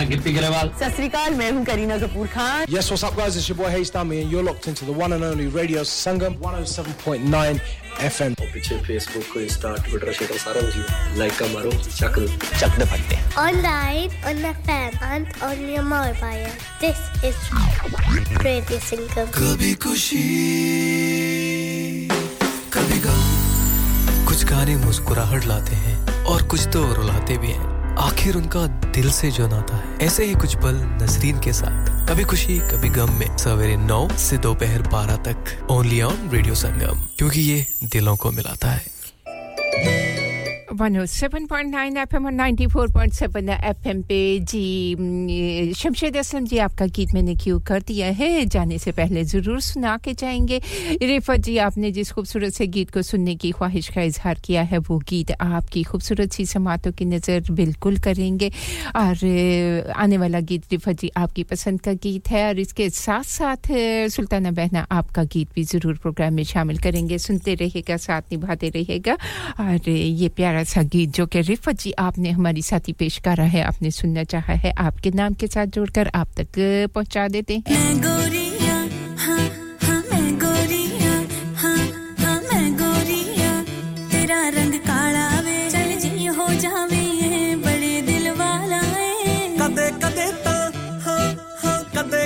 मैं गिरति ग्रेवाल। सत मैं हूँ Kareena Kapoor Khan. Yes what's up guys it's your boy hey स्टामी and you are the one and only Radio Sangam 107.9 FM और पीछे Facebook को Insta Twitter share सारा मुझे like का मारो चक चक दे फटते online on FM on on your mobile this is Radio Sangam कभी खुशी कभी गम। कुछ गाने मुस्कुराहट लाते हैं और कुछ तो रुलाते भी हैं। आखिर उनका दिल से जो नाता है, ऐसे ही कुछ पल नसरीन के साथ। कभी खुशी, कभी गम में। सवेरे नौ से दोपहर बारह तक। ओनली ऑन रेडियो संगम क्योंकि ये दिलों को मिलाता है। 107.9 एफएम और 94.7 एफएम पे जी शमशेद असलम जी आपका गीत मैंने क्यों कर दिया है? जाने से पहले ज़रूर सुना के जाएँगे। रिफत जी, आपने जिस खूबसूरत से गीत को सुनने की ख्वाहिश का इजहार किया है, वो गीत आपकी खूबसूरत सी समातों की नज़र बिल्कुल करेंगे। और आने वाला गीत रिफत जी आपकी पसंद का गीत है और इसके साथ साथ सुल्ताना बहना आपका गीत भी ज़रूर प्रोग्राम में शामिल करेंगे। सुनते रहेगा साथ निभाते रहेगा और, ये प्यारा सा गीत जो कि रिफत जी आपने हमारी साथी पेश करा है आपने सुनना चाहा है आपके नाम के साथ जोड़कर आप तक पहुँचा देते हैं। रंग काला वे चल जी हो जावे बड़े दिल वाला कदे कदे ता हाँ हाँ कदे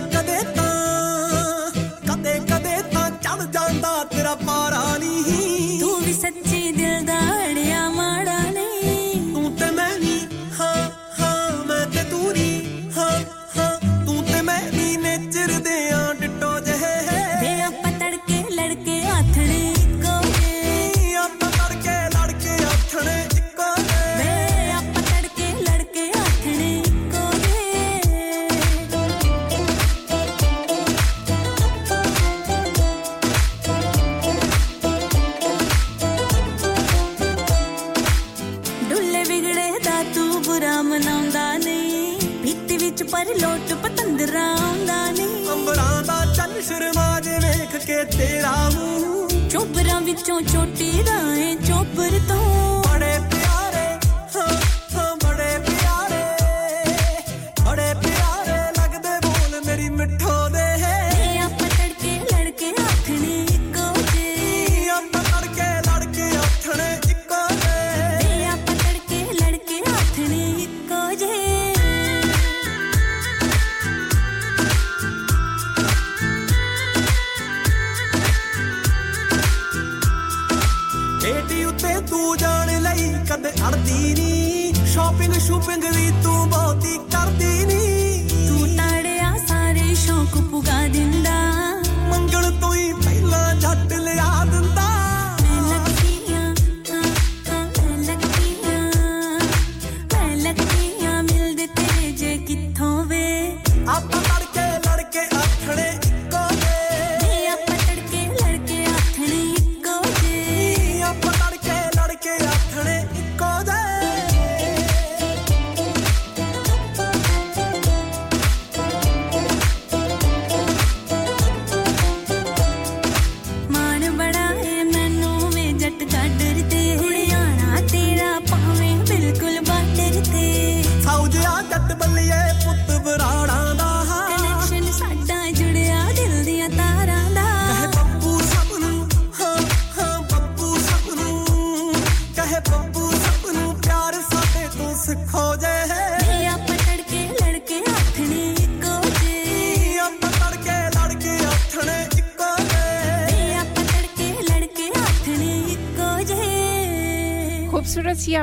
ਪਰ ਲੋਟ ਪਤੰਦਰਾ ਆਉਂਦਾ ਨਹੀਂ ਅੰਬਰਾਂ ਦਾ ਚੰਨ ਸ਼ਰਮਾ ਜੇ ਵੇਖ ਕੇ ਤੇਰਾ ਮੂੰਹ ਚੋਬਰਾਂ ਵਿੱਚੋਂ ਚੋਟੀ ਦਾ ਏ ਚੋਬਰ ਤੋਂ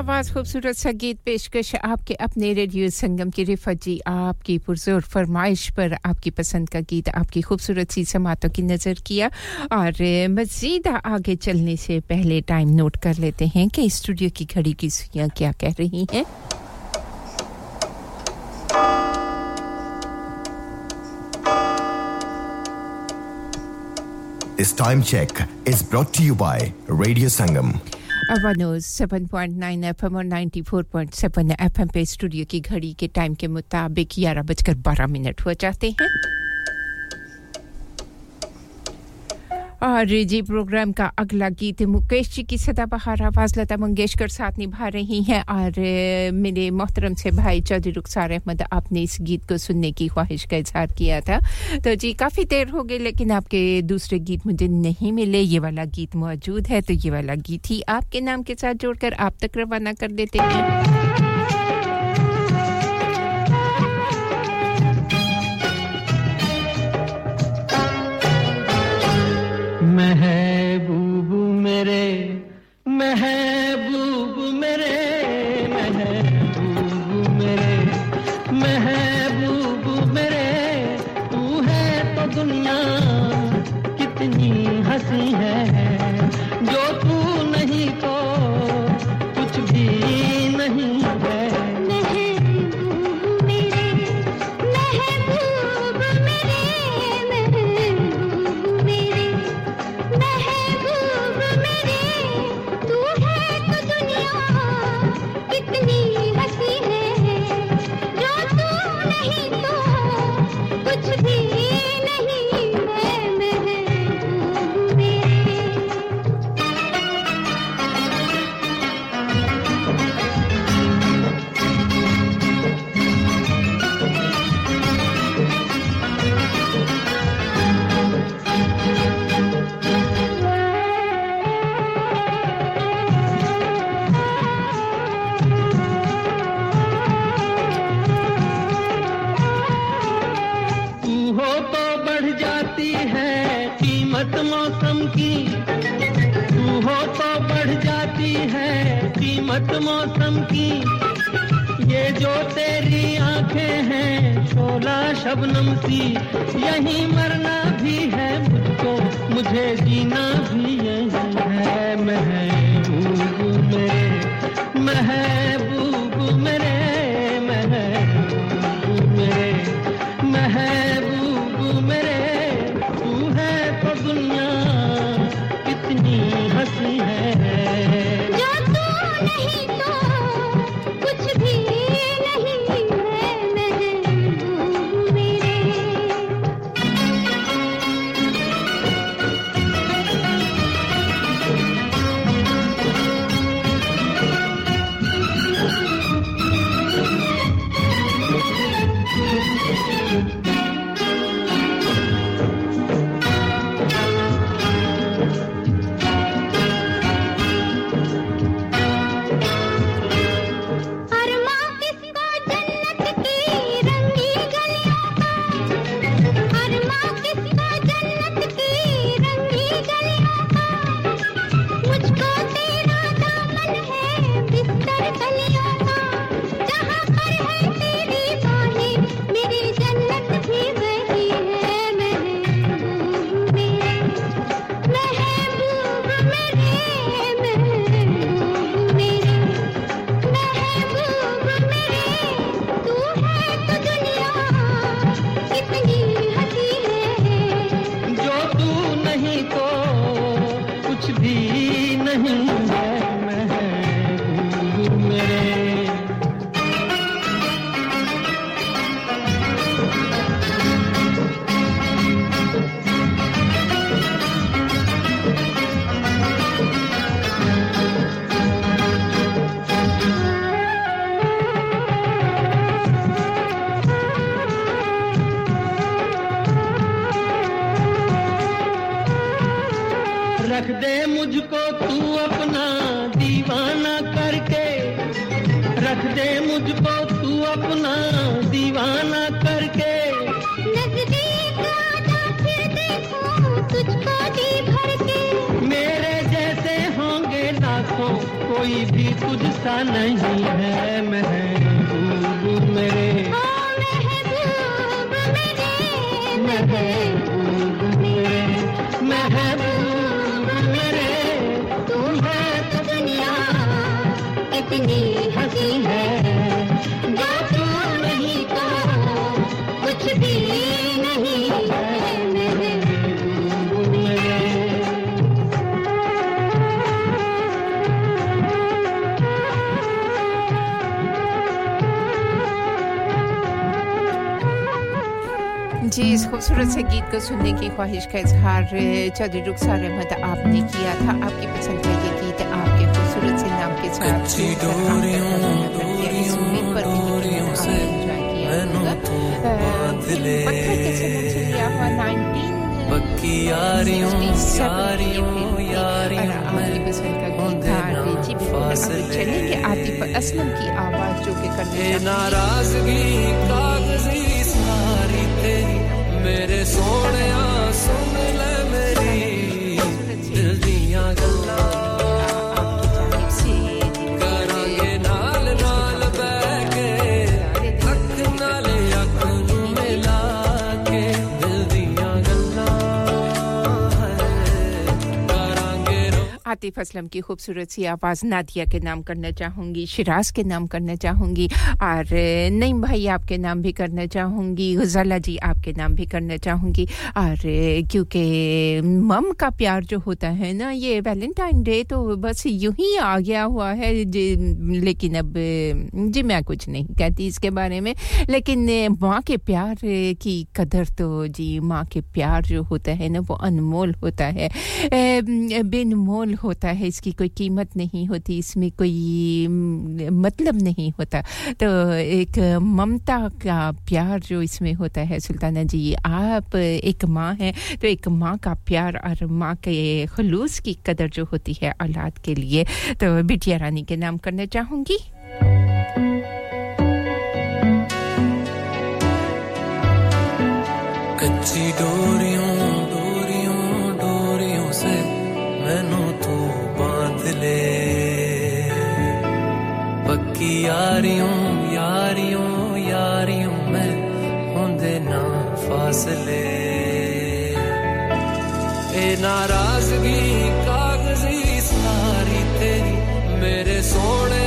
आवाज़, खूबसूरत सा गीत पेशकश आपके अपने रेडियो संगम की रिफत जी, आपकी पुरजोर फरमाइश पर आपकी पसंद का गीत, आपकी खूबसूरत सी समातों की नज़र किया और मज़ीद आगे चलने से पहले टाइम नोट कर लेते हैं कि स्टूडियो की घड़ी की सुइयाँ क्या कह रही हैं This time check is brought to you by Radio Sangam. अवानोज 7.9 एफएम और 94.7 एफएम पे स्टूडियो की घड़ी के टाइम के मुताबिक ग्यारह बजकर बारह मिनट हो जाते हैं। और जी प्रोग्राम का अगला गीत मुकेश जी की सदाबहार आवाज़, लता मंगेशकर साथ निभा रही हैं और मेरे मोहतरम से भाई चौधरी रुखसार अहमद, आपने इस गीत को सुनने की ख्वाहिश का इजहार किया था। तो जी, काफ़ी देर हो गई, लेकिन आपके दूसरे गीत मुझे नहीं मिले। ये वाला गीत मौजूद है तो ये वाला गीत ही आपके नाम के साथ जोड़कर आप तक रवाना कर देते हैं। महबूब मेरे महबूब मेरे महबूब मेरे महबूब मेरे, तू है तो दुनिया कितनी हँसी है। कीमत की। ये जो तेरी आँखें हैं छोला शबनम सी यही मरना भी है मुझको, मुझे जीना भी यही है। महबूब मेरे महबूब मेरे। ख्वाहिश का इजहार चौधरी रुखसार अहमद आपने किया था। आपकी पसंद का ये गीत आपके खूबसूरत से नाम के साथ कच्ची डोरियों इस उम्मीद पर भी कि आपने enjoy किया होगा। पत्थर के सनम से लिया हुआ 19 पक्की यारियों यारियों यारियों आपकी पसंद का गीत था जी बिल्कुल अभी चलेंगे आतिफ असलम की आवाज़ जो कि है। नाराज़गी कागज़ी सारी तेरी मेरे सोने सुन आतिफ असलम की खूबसूरत सी आवाज़ नादिया के नाम करना चाहूँगी, शिराज के नाम करना चाहूँगी, और नईम भाई आपके नाम भी करना चाहूँगी गज़ाला जी आपके नाम भी करना चाहूँगी, और क्योंकि मम का प्यार जो होता है ना, ये वैलेंटाइन डे तो बस यूँ ही आ गया हुआ है लेकिन अब, जी, मैं कुछ नहीं कहती इसके बारे में, लेकिन माँ के प्यार की कदर तो जी, माँ के प्यार जो होता है ना, वो अनमोल होता है बेनमोल होता है इसकी कोई कीमत नहीं होती, इसमें कोई मतलब नहीं होता। तो एक ममता का प्यार जो इसमें होता है, सुल्ताना जी, आप एक माँ हैं तो एक माँ का प्यार और माँ के खलूस की कदर जो होती है औलाद के लिए। तो बिटिया रानी के नाम करना चाहूँगी। कच्ची डोरियों यारियों यारियों यारियों में होंदे ना फासले। ए नाराज़गी, कागज़ी सारी तेरी, मेरे सोने सुन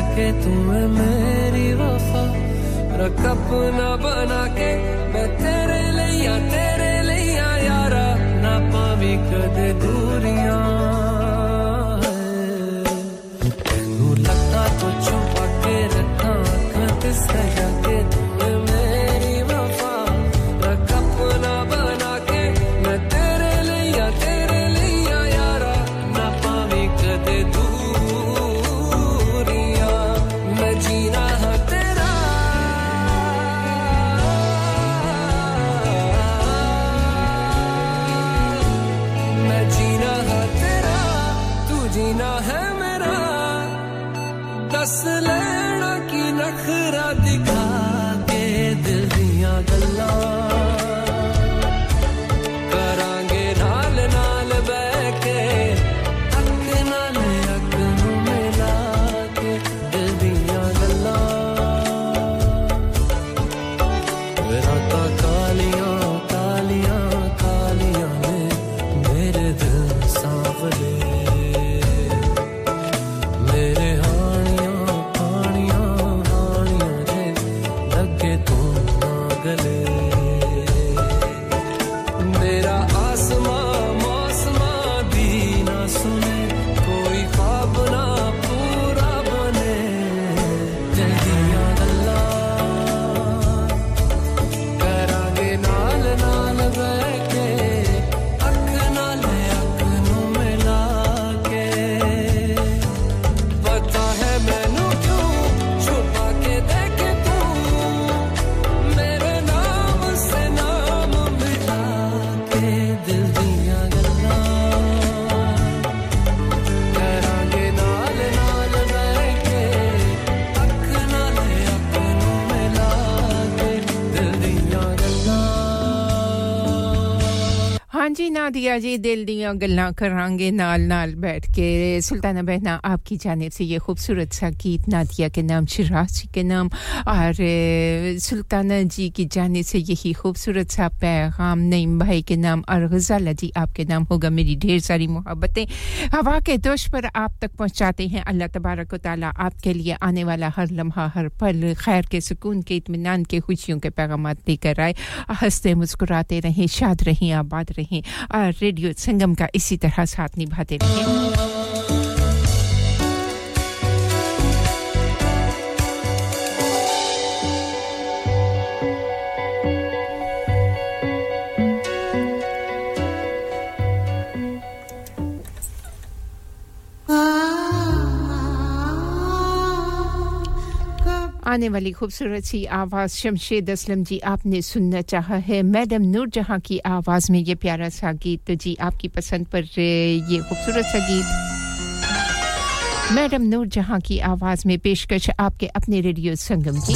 के तुम्हें मेरी वफा। रख अपना बना के मैं तेरे लिया तेरे लिया यारा। ना पावी कद दिया जी, दिल दिया गल्ला करांगे नाल नाल बैठ के। सुल्ताना बहना, आपकी जानिब से ये खूबसूरत सा गीत नादिया के नाम, शिराज जी के नाम, और सुल्ताना जी की जानिब से यही खूबसूरत सा पैगाम, नईम भाई के नाम और गजाला जी आपके नाम होगा मेरी ढेर सारी मोहब्बतें। हवा के दोष पर आप तक पहुंचाते हैं। अल्लाह तबारक ताला आपके लिए आने वाला हर लम्हा, हर पल, खैर के सुकून के इतमान के, खुशियों के पैगाम लेकर आए। हँसते मुस्कुराते रहें, शाद रहें, आबाद रहें। और रेडियो संगम का इसी तरह साथ निभाते रहें आने वाली खूबसूरत सी आवाज़ शमशेद असलम जी, आपने सुनना चाहा है। मैडम नूर जहाँ की आवाज़ में ये प्यारा सा गीत तो जी, आपकी पसंद पर ये खूबसूरत सा गीत। मैडम नूर जहाँ की आवाज़ में पेशकश आपके अपने रेडियो संगम की।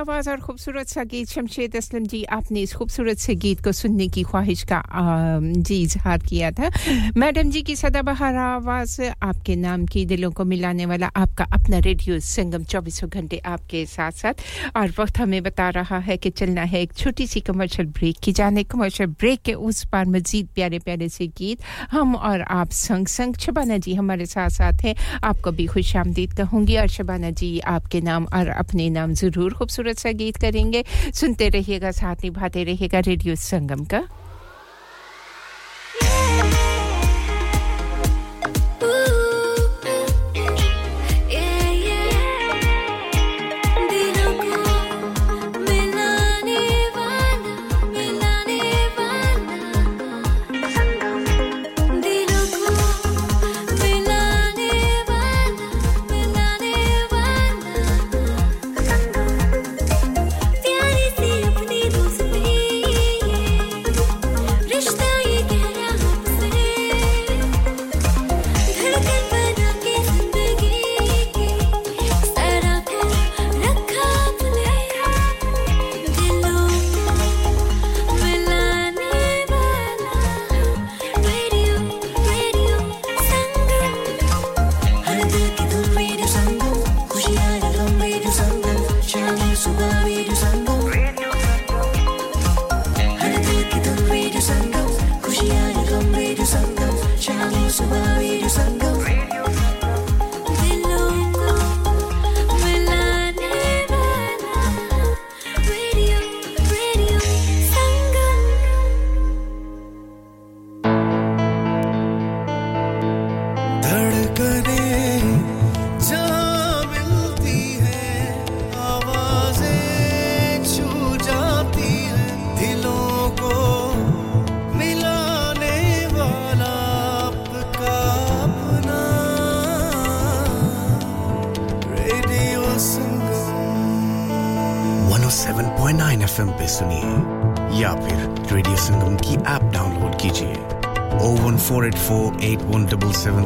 आवाज़ और खूबसूरत सा गीत शमशेद असलम जी, आपने इस खूबसूरत से गीत को सुनने की ख्वाहिश का जी इजहार किया था। मैडम जी की सदाबहार आवाज़ आपके नाम की दिलों को मिलाने वाला आपका अपना रेडियो संगम चौबीसों घंटे आपके साथ साथ। और वक्त हमें बता रहा है कि चलना है एक छोटी सी कमर्शियल ब्रेक की जाने। कमर्शियल ब्रेक के उस पर मज़ीद प्यारे प्यारे से गीत हम और आप संग संग। शबाना जी हमारे साथ साथ हैं। आपको भी खुश आमदीद कहूँगी और शबाना जी आपके नाम और अपने नाम ज़रूर खूबसूरत सा गीत करेंगे। सुनते रहिएगा, साथ निभाते रहिएगा रेडियो संगम का।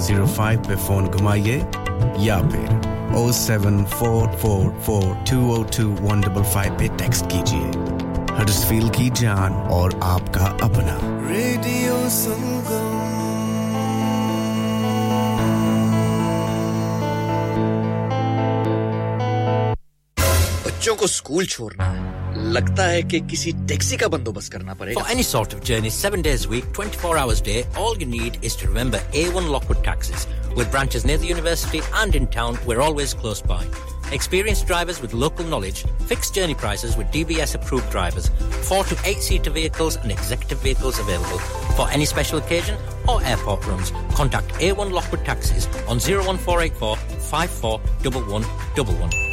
पे फ़ोन घुमाइए या फिर O seven four four four two O two one double five पे टेक्स्ट कीजिए। हडसफील की जान और आपका अपना। रेडियो संगम बच्चों को स्कूल छोड़ना है। लगता है कि किसी टैक्सी का बंदोबस्त करना पड़ेगा For any sort of journey, seven days a week, 24 hours a day, all you need is to remember A1 Lockwood Taxis. With branches near the university and in town, we're always close by. Experienced drivers with local knowledge, fixed journey prices with DBS approved drivers, four to eight seater vehicles and executive vehicles available. For any special occasion or airport runs, contact A1 Lockwood Taxis on 01484 541111.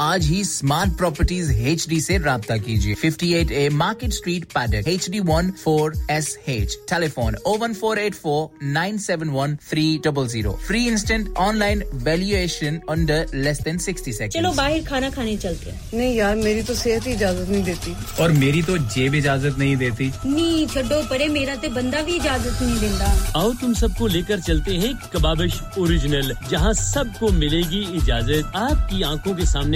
आज ही Smart properties H D ऐसी रहा कीजिए। Fifty eight A Market Street Paddock H D one four S H telephone O one four eight four nine seven one three double zero free instant online valuation under less than sixty second चलो बाहर खाना खाने चलते हैं। नहीं यार मेरी तो सेहत ही इजाज़त नहीं देती। और मेरी तो जेब इजाज़त नहीं देती। नी छो परे मेरा ते बंदा भी इजाज़त नहीं देता आओ तुम सबको लेकर चलते हैं कबाबिश ओरिजिनल जहाँ सबको मिलेगी इजाज़त। आपकी आँखों के सामने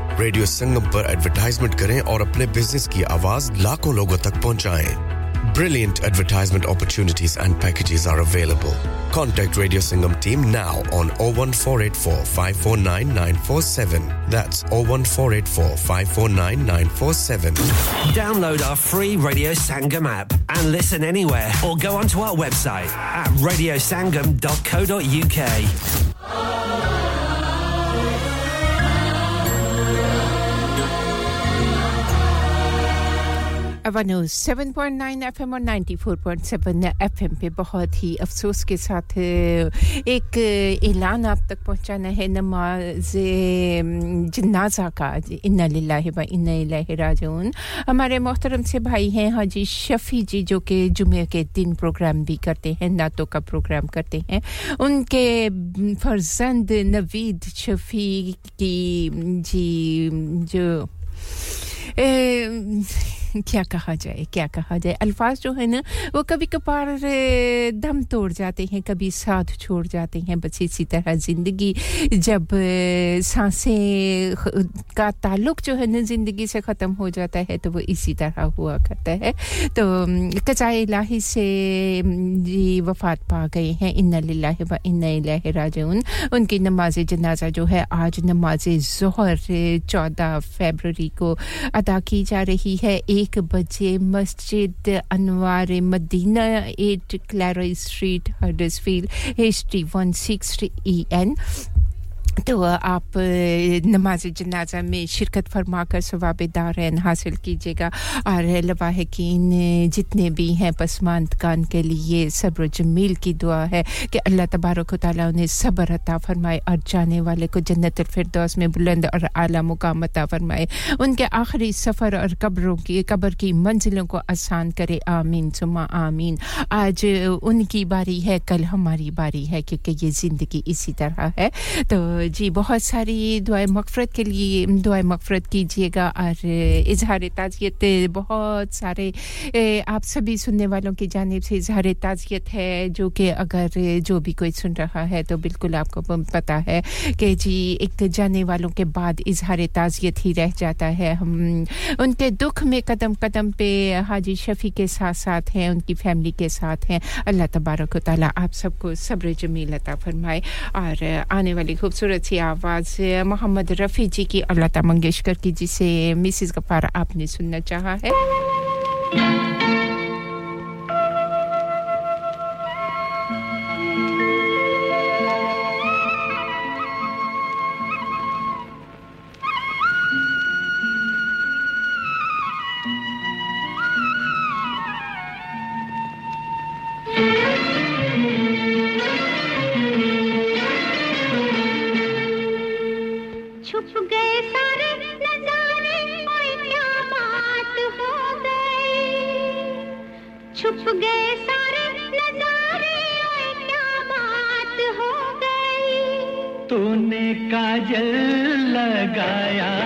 रेडियो संगम पर एडवर्टाइजमेंट करें और अपने बिजनेस की आवाज लाखों लोगों तक पहुंचाएं Brilliant advertisement opportunities and packages are available. Contact Radio Singham team now on 01484 549 947. That's 01484 549 947. Download our free Radio Sangam app and listen anywhere or go onto our website at radiosangam.co.uk. One seven point nine F M और ninety four point seven F M पे बहुत ही अफसोस के साथ एक ऐलान आप तक पहुंचाना है नमाज़ जनाजा का इन्ना लिल्लाहि व इन्ना राजिऊन हमारे मोहतरम से भाई हैं हाजी शफ़ी जी जो कि जुमे के दिन प्रोग्राम भी करते हैं नातों का प्रोग्राम करते हैं उनके फर्जंद नवीद शफ़ी की जी जो ए, क्या कहा जाए, क्या कहा जाए? अल्फाज जो है ना, वो कभी कभार दम तोड़ जाते हैं, कभी साथ छोड़ जाते हैं, बस इसी तरह ज़िंदगी जब साँसें का ताल्लुक जो है ना ज़िंदगी से ख़त्म हो जाता है तो वो इसी तरह हुआ करता है। तो कचाए इलाही से जी वफ़ात पा गए हैं, इन्ना लिल्लाहि व इन्ना उनकी नमाज़ जनाजा जो है, आज नमाज़ ज़ोहर, चौदह फरवरी को अदा की जा रही है। एक बजे Masjid Anwar Madina at Claro Street Huddersfield H T one six E N. तो आप नमाज़ जनाजा में शिरकत फरमा कर सवाब दारैन हासिल कीजिएगा। और लवाहकिन जितने भी हैं पसमानद खान के लिए सब्र जमील की दुआ है कि अल्लाह तबारक ताली उन्हें सब्र अता फरमाए और जाने वाले को जन्नत फिरदौस में बुलंद और आला मुकाम अता फरमाए। उनके आखिरी सफ़र और कब्रों की, कब्र की मंजिलों को आसान करे। आमीन सुमा आमीन। आज उनकी बारी है, कल हमारी बारी है, क्योंकि ये ज़िंदगी इसी तरह है। तो जी, बहुत सारी दुआएँ मगफरत के लिए दुआएँ मगफरत कीजिएगा और इजहार ताज़ियत, बहुत सारे आप सभी सुनने वालों की जानब से इजहार ताज़ियत है, जो कि अगर, जो भी कोई सुन रहा है तो बिल्कुल आपको पता है कि जी, एक जाने वालों के बाद इजहार ताज़ियत ही रह जाता है। हम, उनके दुख में कदम कदम पे हाजी शफ़ी के साथ साथ हैं, उनकी फैमिली के साथ हैं। अल्लाह तबारक ताली आप सबको सब्र जमील अता फरमाए और आने वाली खूबसूरत सी आवाज़ मोहम्मद रफ़ी जी की और मंगेशकर की जिसे मिसिस गफ़ार आपने सुनना चाहा है काजल लगाया।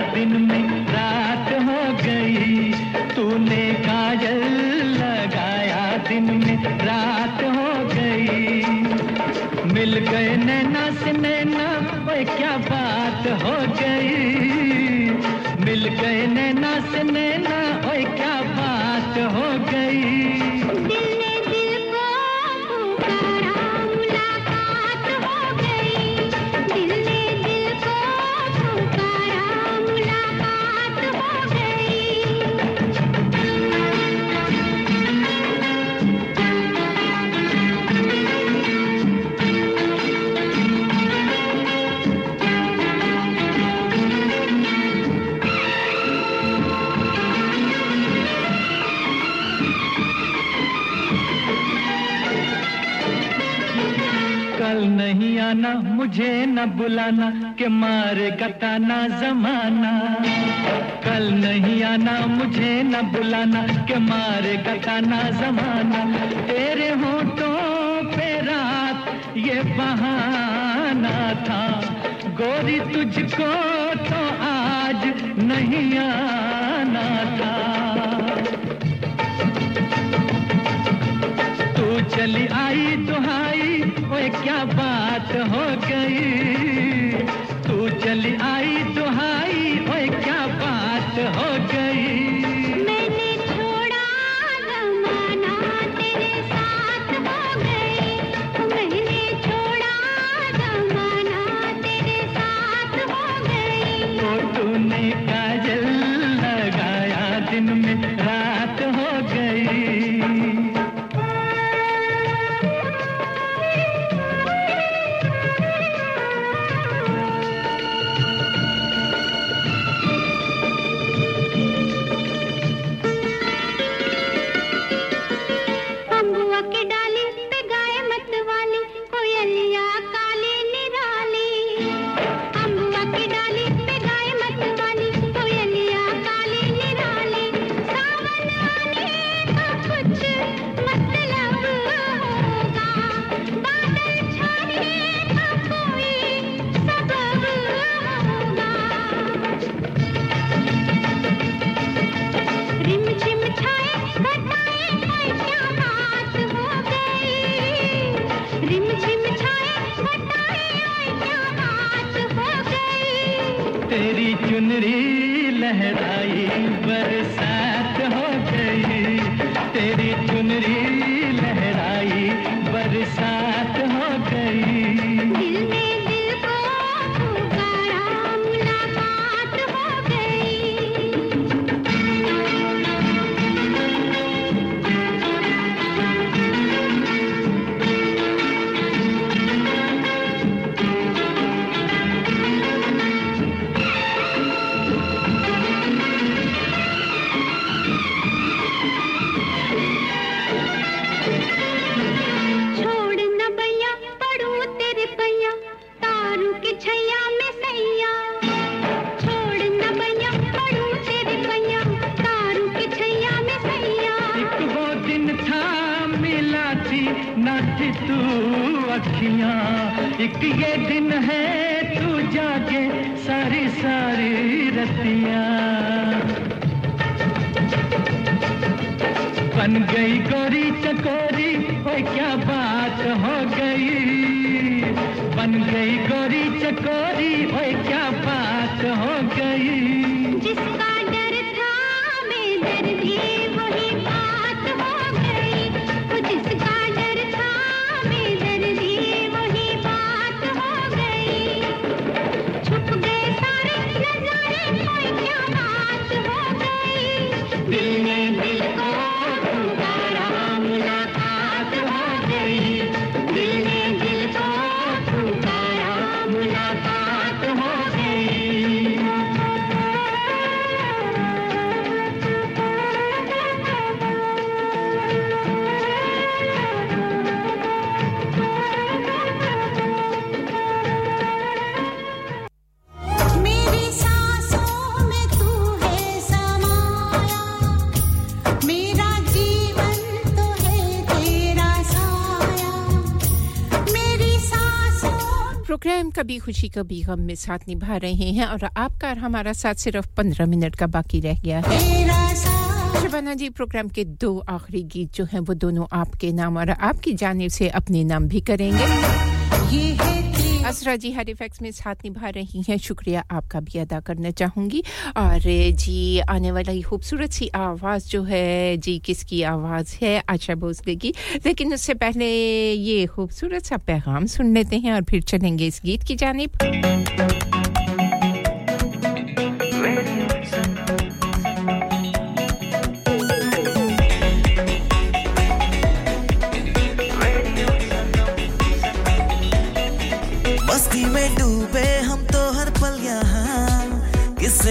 मुझे न बुलाना के मारे गताना जमाना। कल नहीं आना, मुझे न बुलाना के मारे गताना जमाना। तेरे होठों पे रात, ये बहाना था। गोरी तुझको तो आज नहीं आना था। चली आई दुहाई ओए क्या बात हो गई? तू चली आई दुहाई ओए क्या कभी खुशी कभी गम में साथ निभा रहे हैं और आपका और हमारा साथ सिर्फ़ पंद्रह मिनट का बाकी रह गया है। शबाना जी प्रोग्राम के दो आखिरी गीत जो हैं वो दोनों आपके नाम और आपकी जानिब से अपने नाम भी करेंगे। असरा जी हर इफेक्ट्स में साथ निभा रही हैं। शुक्रिया आपका भी अदा करना चाहूँगी। और जी, आने वाला खूबसूरत सी आवाज़ जो है, जी, किसकी आवाज़ है? आशा भोसले की लेकिन उससे पहले ये खूबसूरत सा पैगाम सुन लेते हैं और फिर चलेंगे इस गीत की जानिब।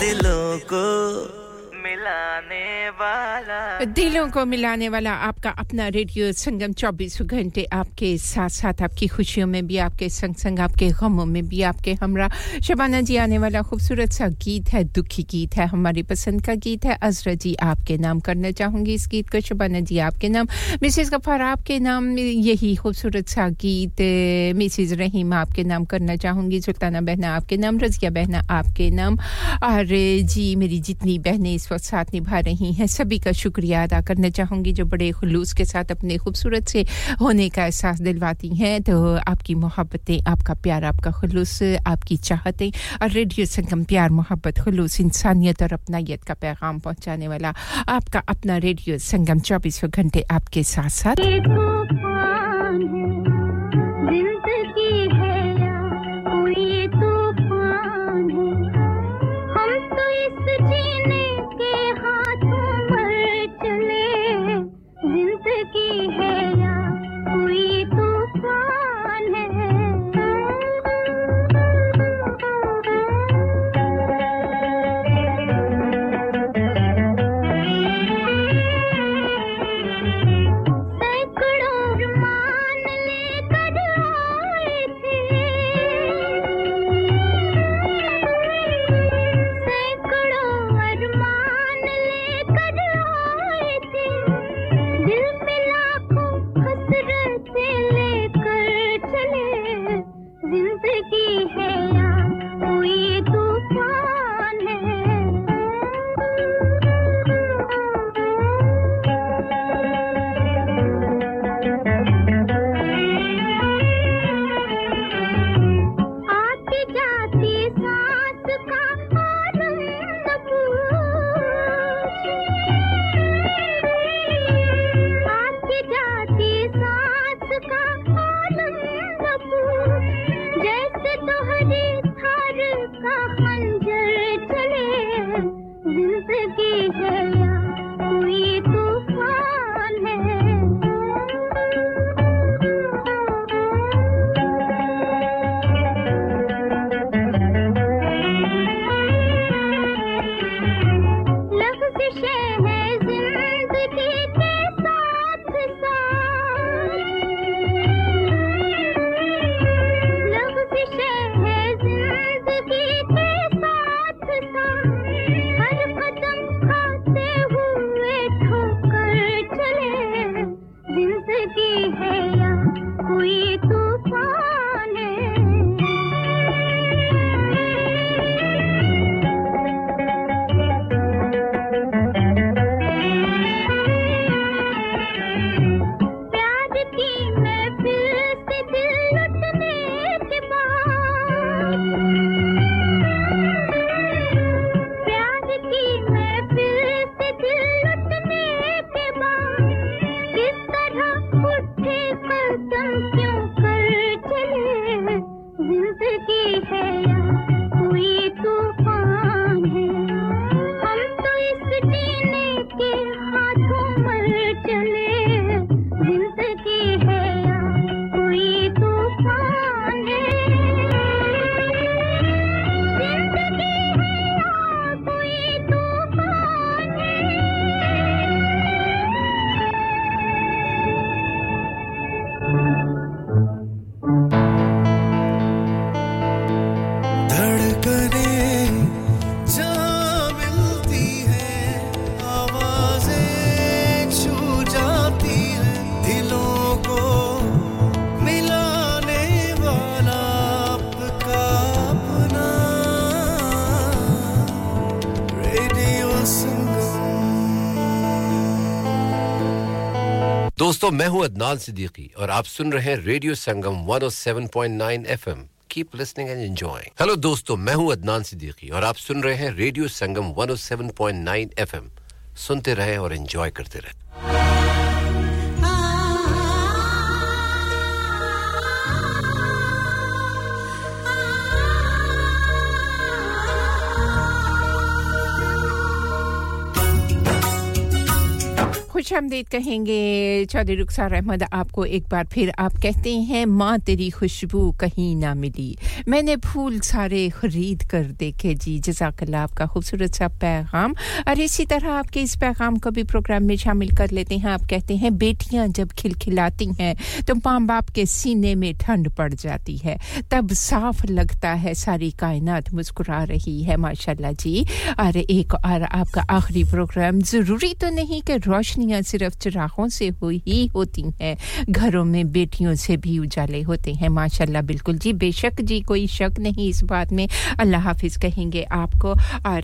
दिलों को। मिलाने वाला। दिलों को मिलाने वाला आपका अपना रेडियो संगम 24 घंटे आपके साथ साथ आपकी खुशियों में भी, आपके संग संग आपके गमों में भी, आपके हमरा। शबाना जी, आने वाला खूबसूरत सा गीत है, दुखी गीत है, हमारी पसंद का गीत है। अजरा जी, आपके नाम करना चाहूँगी इस गीत को। शबाना जी, आपके नाम। मिसेस गफार आपके नाम यही खूबसूरत सा गीत मिसेस रहीम, आपके नाम करना चाहूँगी। सुल्ताना बहना, आपके नाम। रजिया बहना, आपके नाम। और जी, मेरी जितनी बहनें इस वक्त साथ निभा रही हैं। सभी का शुक्रिया अदा करना चाहूँगी जो बड़े खलूस के साथ अपने खूबसूरत से होने का एहसास दिलवाती हैं। तो आपकी मोहब्बतें, आपका प्यार, आपका खलूस, आपकी चाहतें और रेडियो संगम प्यार, मोहब्बत, खलूस, इंसानियत और अपनाइत का पैगाम पहुँचाने वाला आपका अपना रेडियो संगम चौबीसों घंटे आपके साथ साथ की है या कोई तूफ़ान? दोस्तों मैं हूँ अदनान सिद्दीकी और आप सुन रहे हैं radio Sangam 107.9 FM keep listening and enjoying hello दोस्तों, मैं हूँ अदनान सिद्दीकी और आप सुन रहे हैं रेडियो संगम 107.9 एफएम सुनते रहें और एंजॉय करते रहें। खुश आमदीद कहेंगे चौधरी रुखसार अहमद, आपको एक बार फिर आप कहते हैं, माँ तेरी खुशबू कहीं ना मिली। मैंने फूल सारे खरीद कर देखे जी। जजाकल्ला आपका खूबसूरत सा पैगाम। और इसी तरह आपके इस पैगाम को भी प्रोग्राम में शामिल कर लेते हैं। आप कहते हैं, बेटियाँ जब खिलखिलाती हैं तो माँ बाप के सीने में ठंड पड़ जाती है। तब साफ़ लगता है, सारी कायनात मुस्कुरा रही है, माशाल्लाह जी। और एक और आपका आखिरी प्रोग्राम, ज़रूरी तो नहीं कि रोशनियाँ सिर्फ़ चिरागों से हुई ही होती हैं। घरों में बेटियों से भी उजाले होते हैं। माशाल्लाह, बिल्कुल जी, बेशक जी, कोई शक नहीं इस बात में। अल्लाह हाफिज कहेंगे आपको, और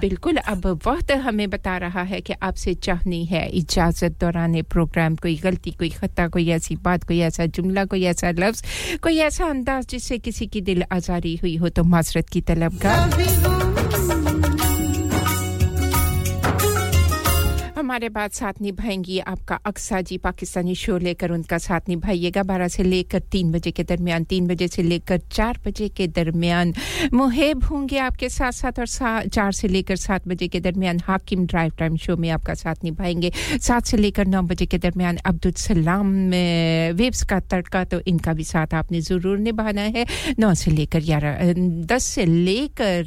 बिल्कुल अब वक्त हमें बता रहा है कि आपसे चाहनी है इजाज़त दौरान प्रोग्राम, कोई गलती, कोई ख़ता, कोई ऐसी बात, कोई ऐसा जुमला, कोई ऐसा लफ्ज़, कोई ऐसा अंदाज जिससे किसी की दिल आज़ारी हुई हो तो माजरत की तलब का। हमारे बाद साथ निभाएँगी आपका अक्सा जी पाकिस्तानी शो लेकर उनका साथ निभाइएगा बारह से लेकर तीन बजे के दरमियान तीन बजे से लेकर चार बजे के दरमियान। मुहेब होंगे आपके साथ साथ और सा, चार से लेकर सात बजे के दरमियान हाकिम ड्राइव टाइम शो में आपका साथ निभाएँगे। सात से लेकर नौ बजे के दरमियान अब्दुल सलाम वेब्स का तड़का तो इनका भी साथ आपने ज़रूर निभाना है। नौ से लेकर ग्यारह दस से लेकर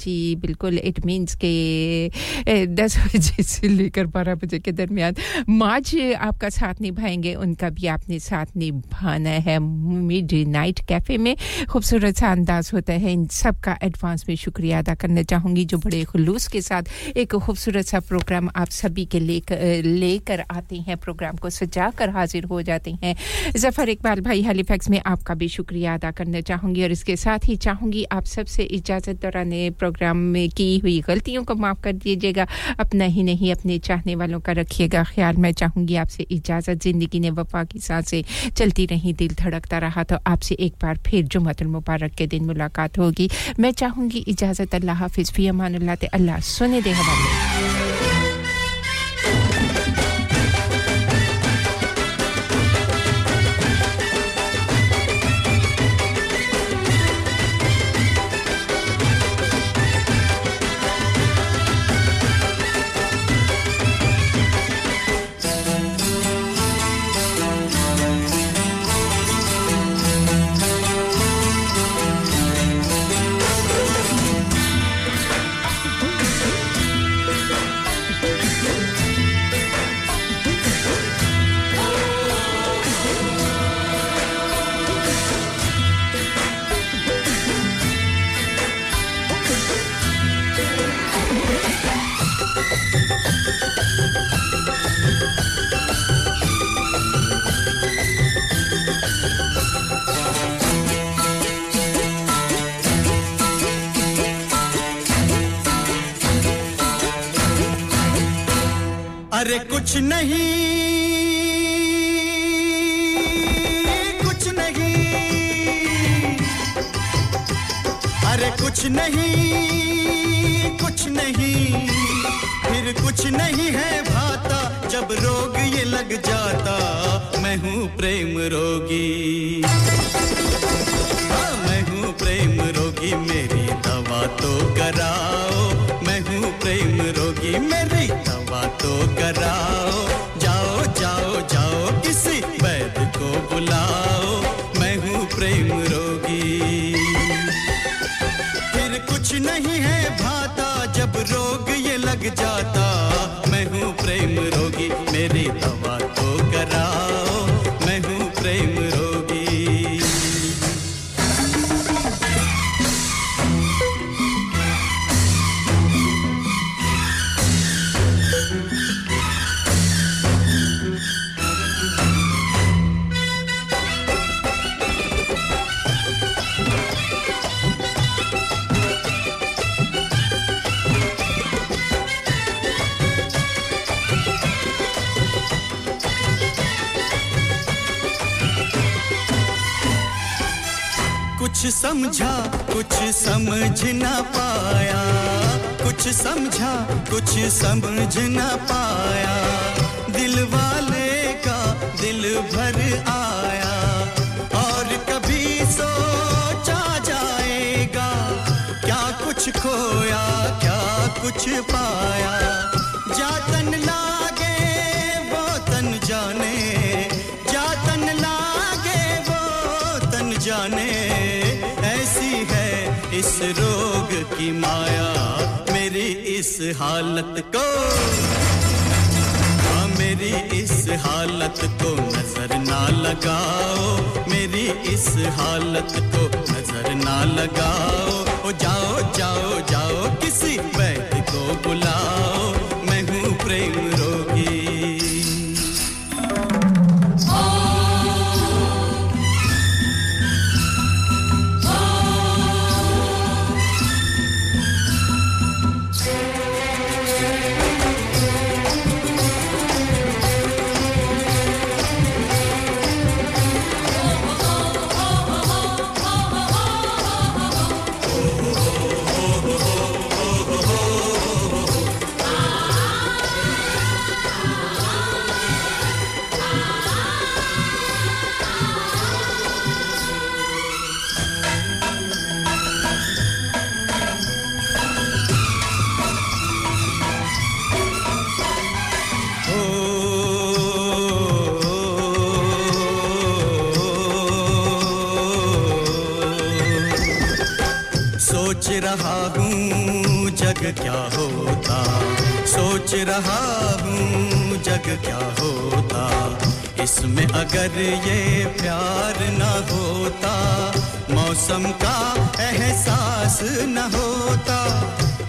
जी बिल्कुल इट मीन्स के दस बजे से लेकर बारह बजे के दरमियान। माज आपका साथ निभाएँगे, उनका भी आपने साथ निभाना है। मिड नाइट कैफ़े में खूबसूरत सा अंदाज होता है। इन सब का एडवांस में शुक्रिया अदा करना चाहूँगी, जो बड़े खलूस के साथ एक खूबसूरत सा प्रोग्राम आप सभी के लेकर लेकर आते हैं। प्रोग्राम को सजा कर हाजिर हो जाते हैं। जफ़र इकबाल भाई, हेलीफैक्स में आपका भी शुक्रिया अदा करना चाहूँगी। और इसके साथ ही चाहूँगी आप सबसे इजाज़त दौरान प्रोग्राम में की हुई गलतियों को माफ़ कर दीजिएगा। अपना ही नहीं, अपने चाह चाहने वालों का रखिएगा ख्याल। मैं चाहूँगी आपसे इजाज़त। ज़िंदगी ने वफा की साँसें। चलती रही, दिल धड़कता रहा तो आपसे एक बार फिर जुमतुल मुबारक के दिन मुलाकात होगी। मैं चाहूँगी इजाज़त। अल्लाह हाफिज़। फ़ी अमान अल्लाह सुने दे हवाले। अरे कुछ नहीं कुछ नहीं। अरे कुछ नहीं कुछ नहीं। फिर कुछ नहीं है भाता, जब रोग ये लग जाता, मैं हूँ प्रेम रोगी। हाँ मैं हूँ प्रेम रोगी, मेरी दवा तो कराओ। मैं हूँ प्रेम रोगी, मेरी कराओ समझा, कुछ समझ ना पाया। कुछ समझा, कुछ समझ ना पाया। दिल वाले का दिल भर आया। और कभी सोचा जाएगा, क्या कुछ खोया, क्या कुछ पाया। की माया, मेरी इस हालत को। हाँ मेरी इस हालत को नज़र ना लगाओ। मेरी इस हालत को नज़र ना लगाओ। ओ जाओ जाओ जाओ, किसी वैद्य को बुलाओ। मैं हूँ प्रेम रोगी क्या होता? सोच रहा हूँ जग क्या होता? इसमें अगर ये प्यार न होता, मौसम का एहसास न होता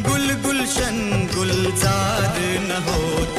गुल गुलशन गुलजार न होता।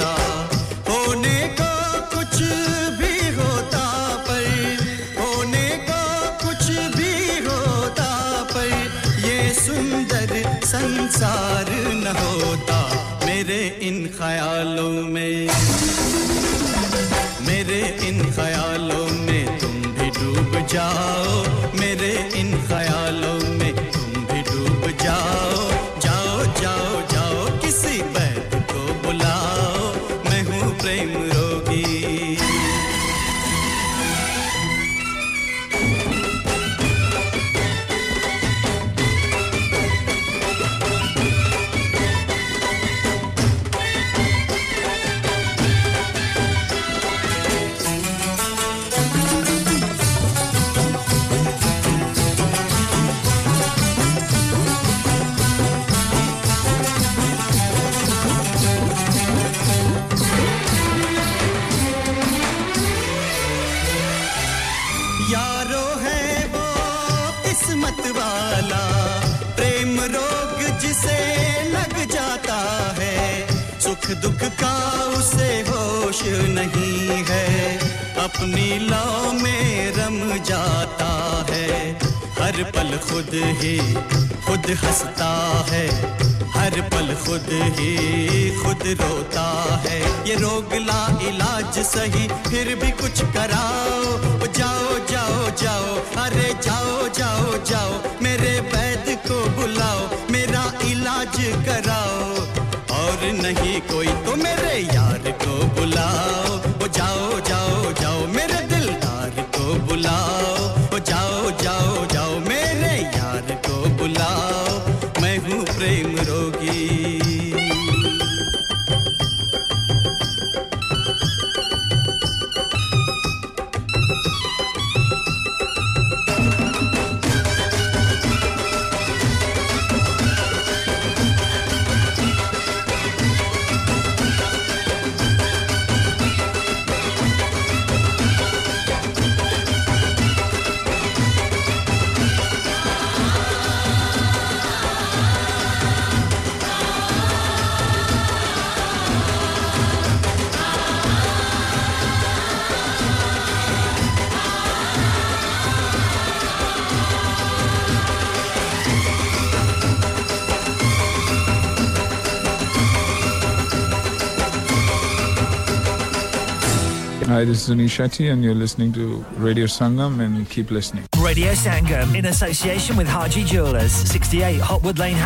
कराओ। और नहीं कोई तो मेरे यार को बुलाओ। Is Shetty, and you're listening to Radio Sangam, and keep listening. Radio Sangam in association with Haji Jewelers, 68 Hotwood Lane.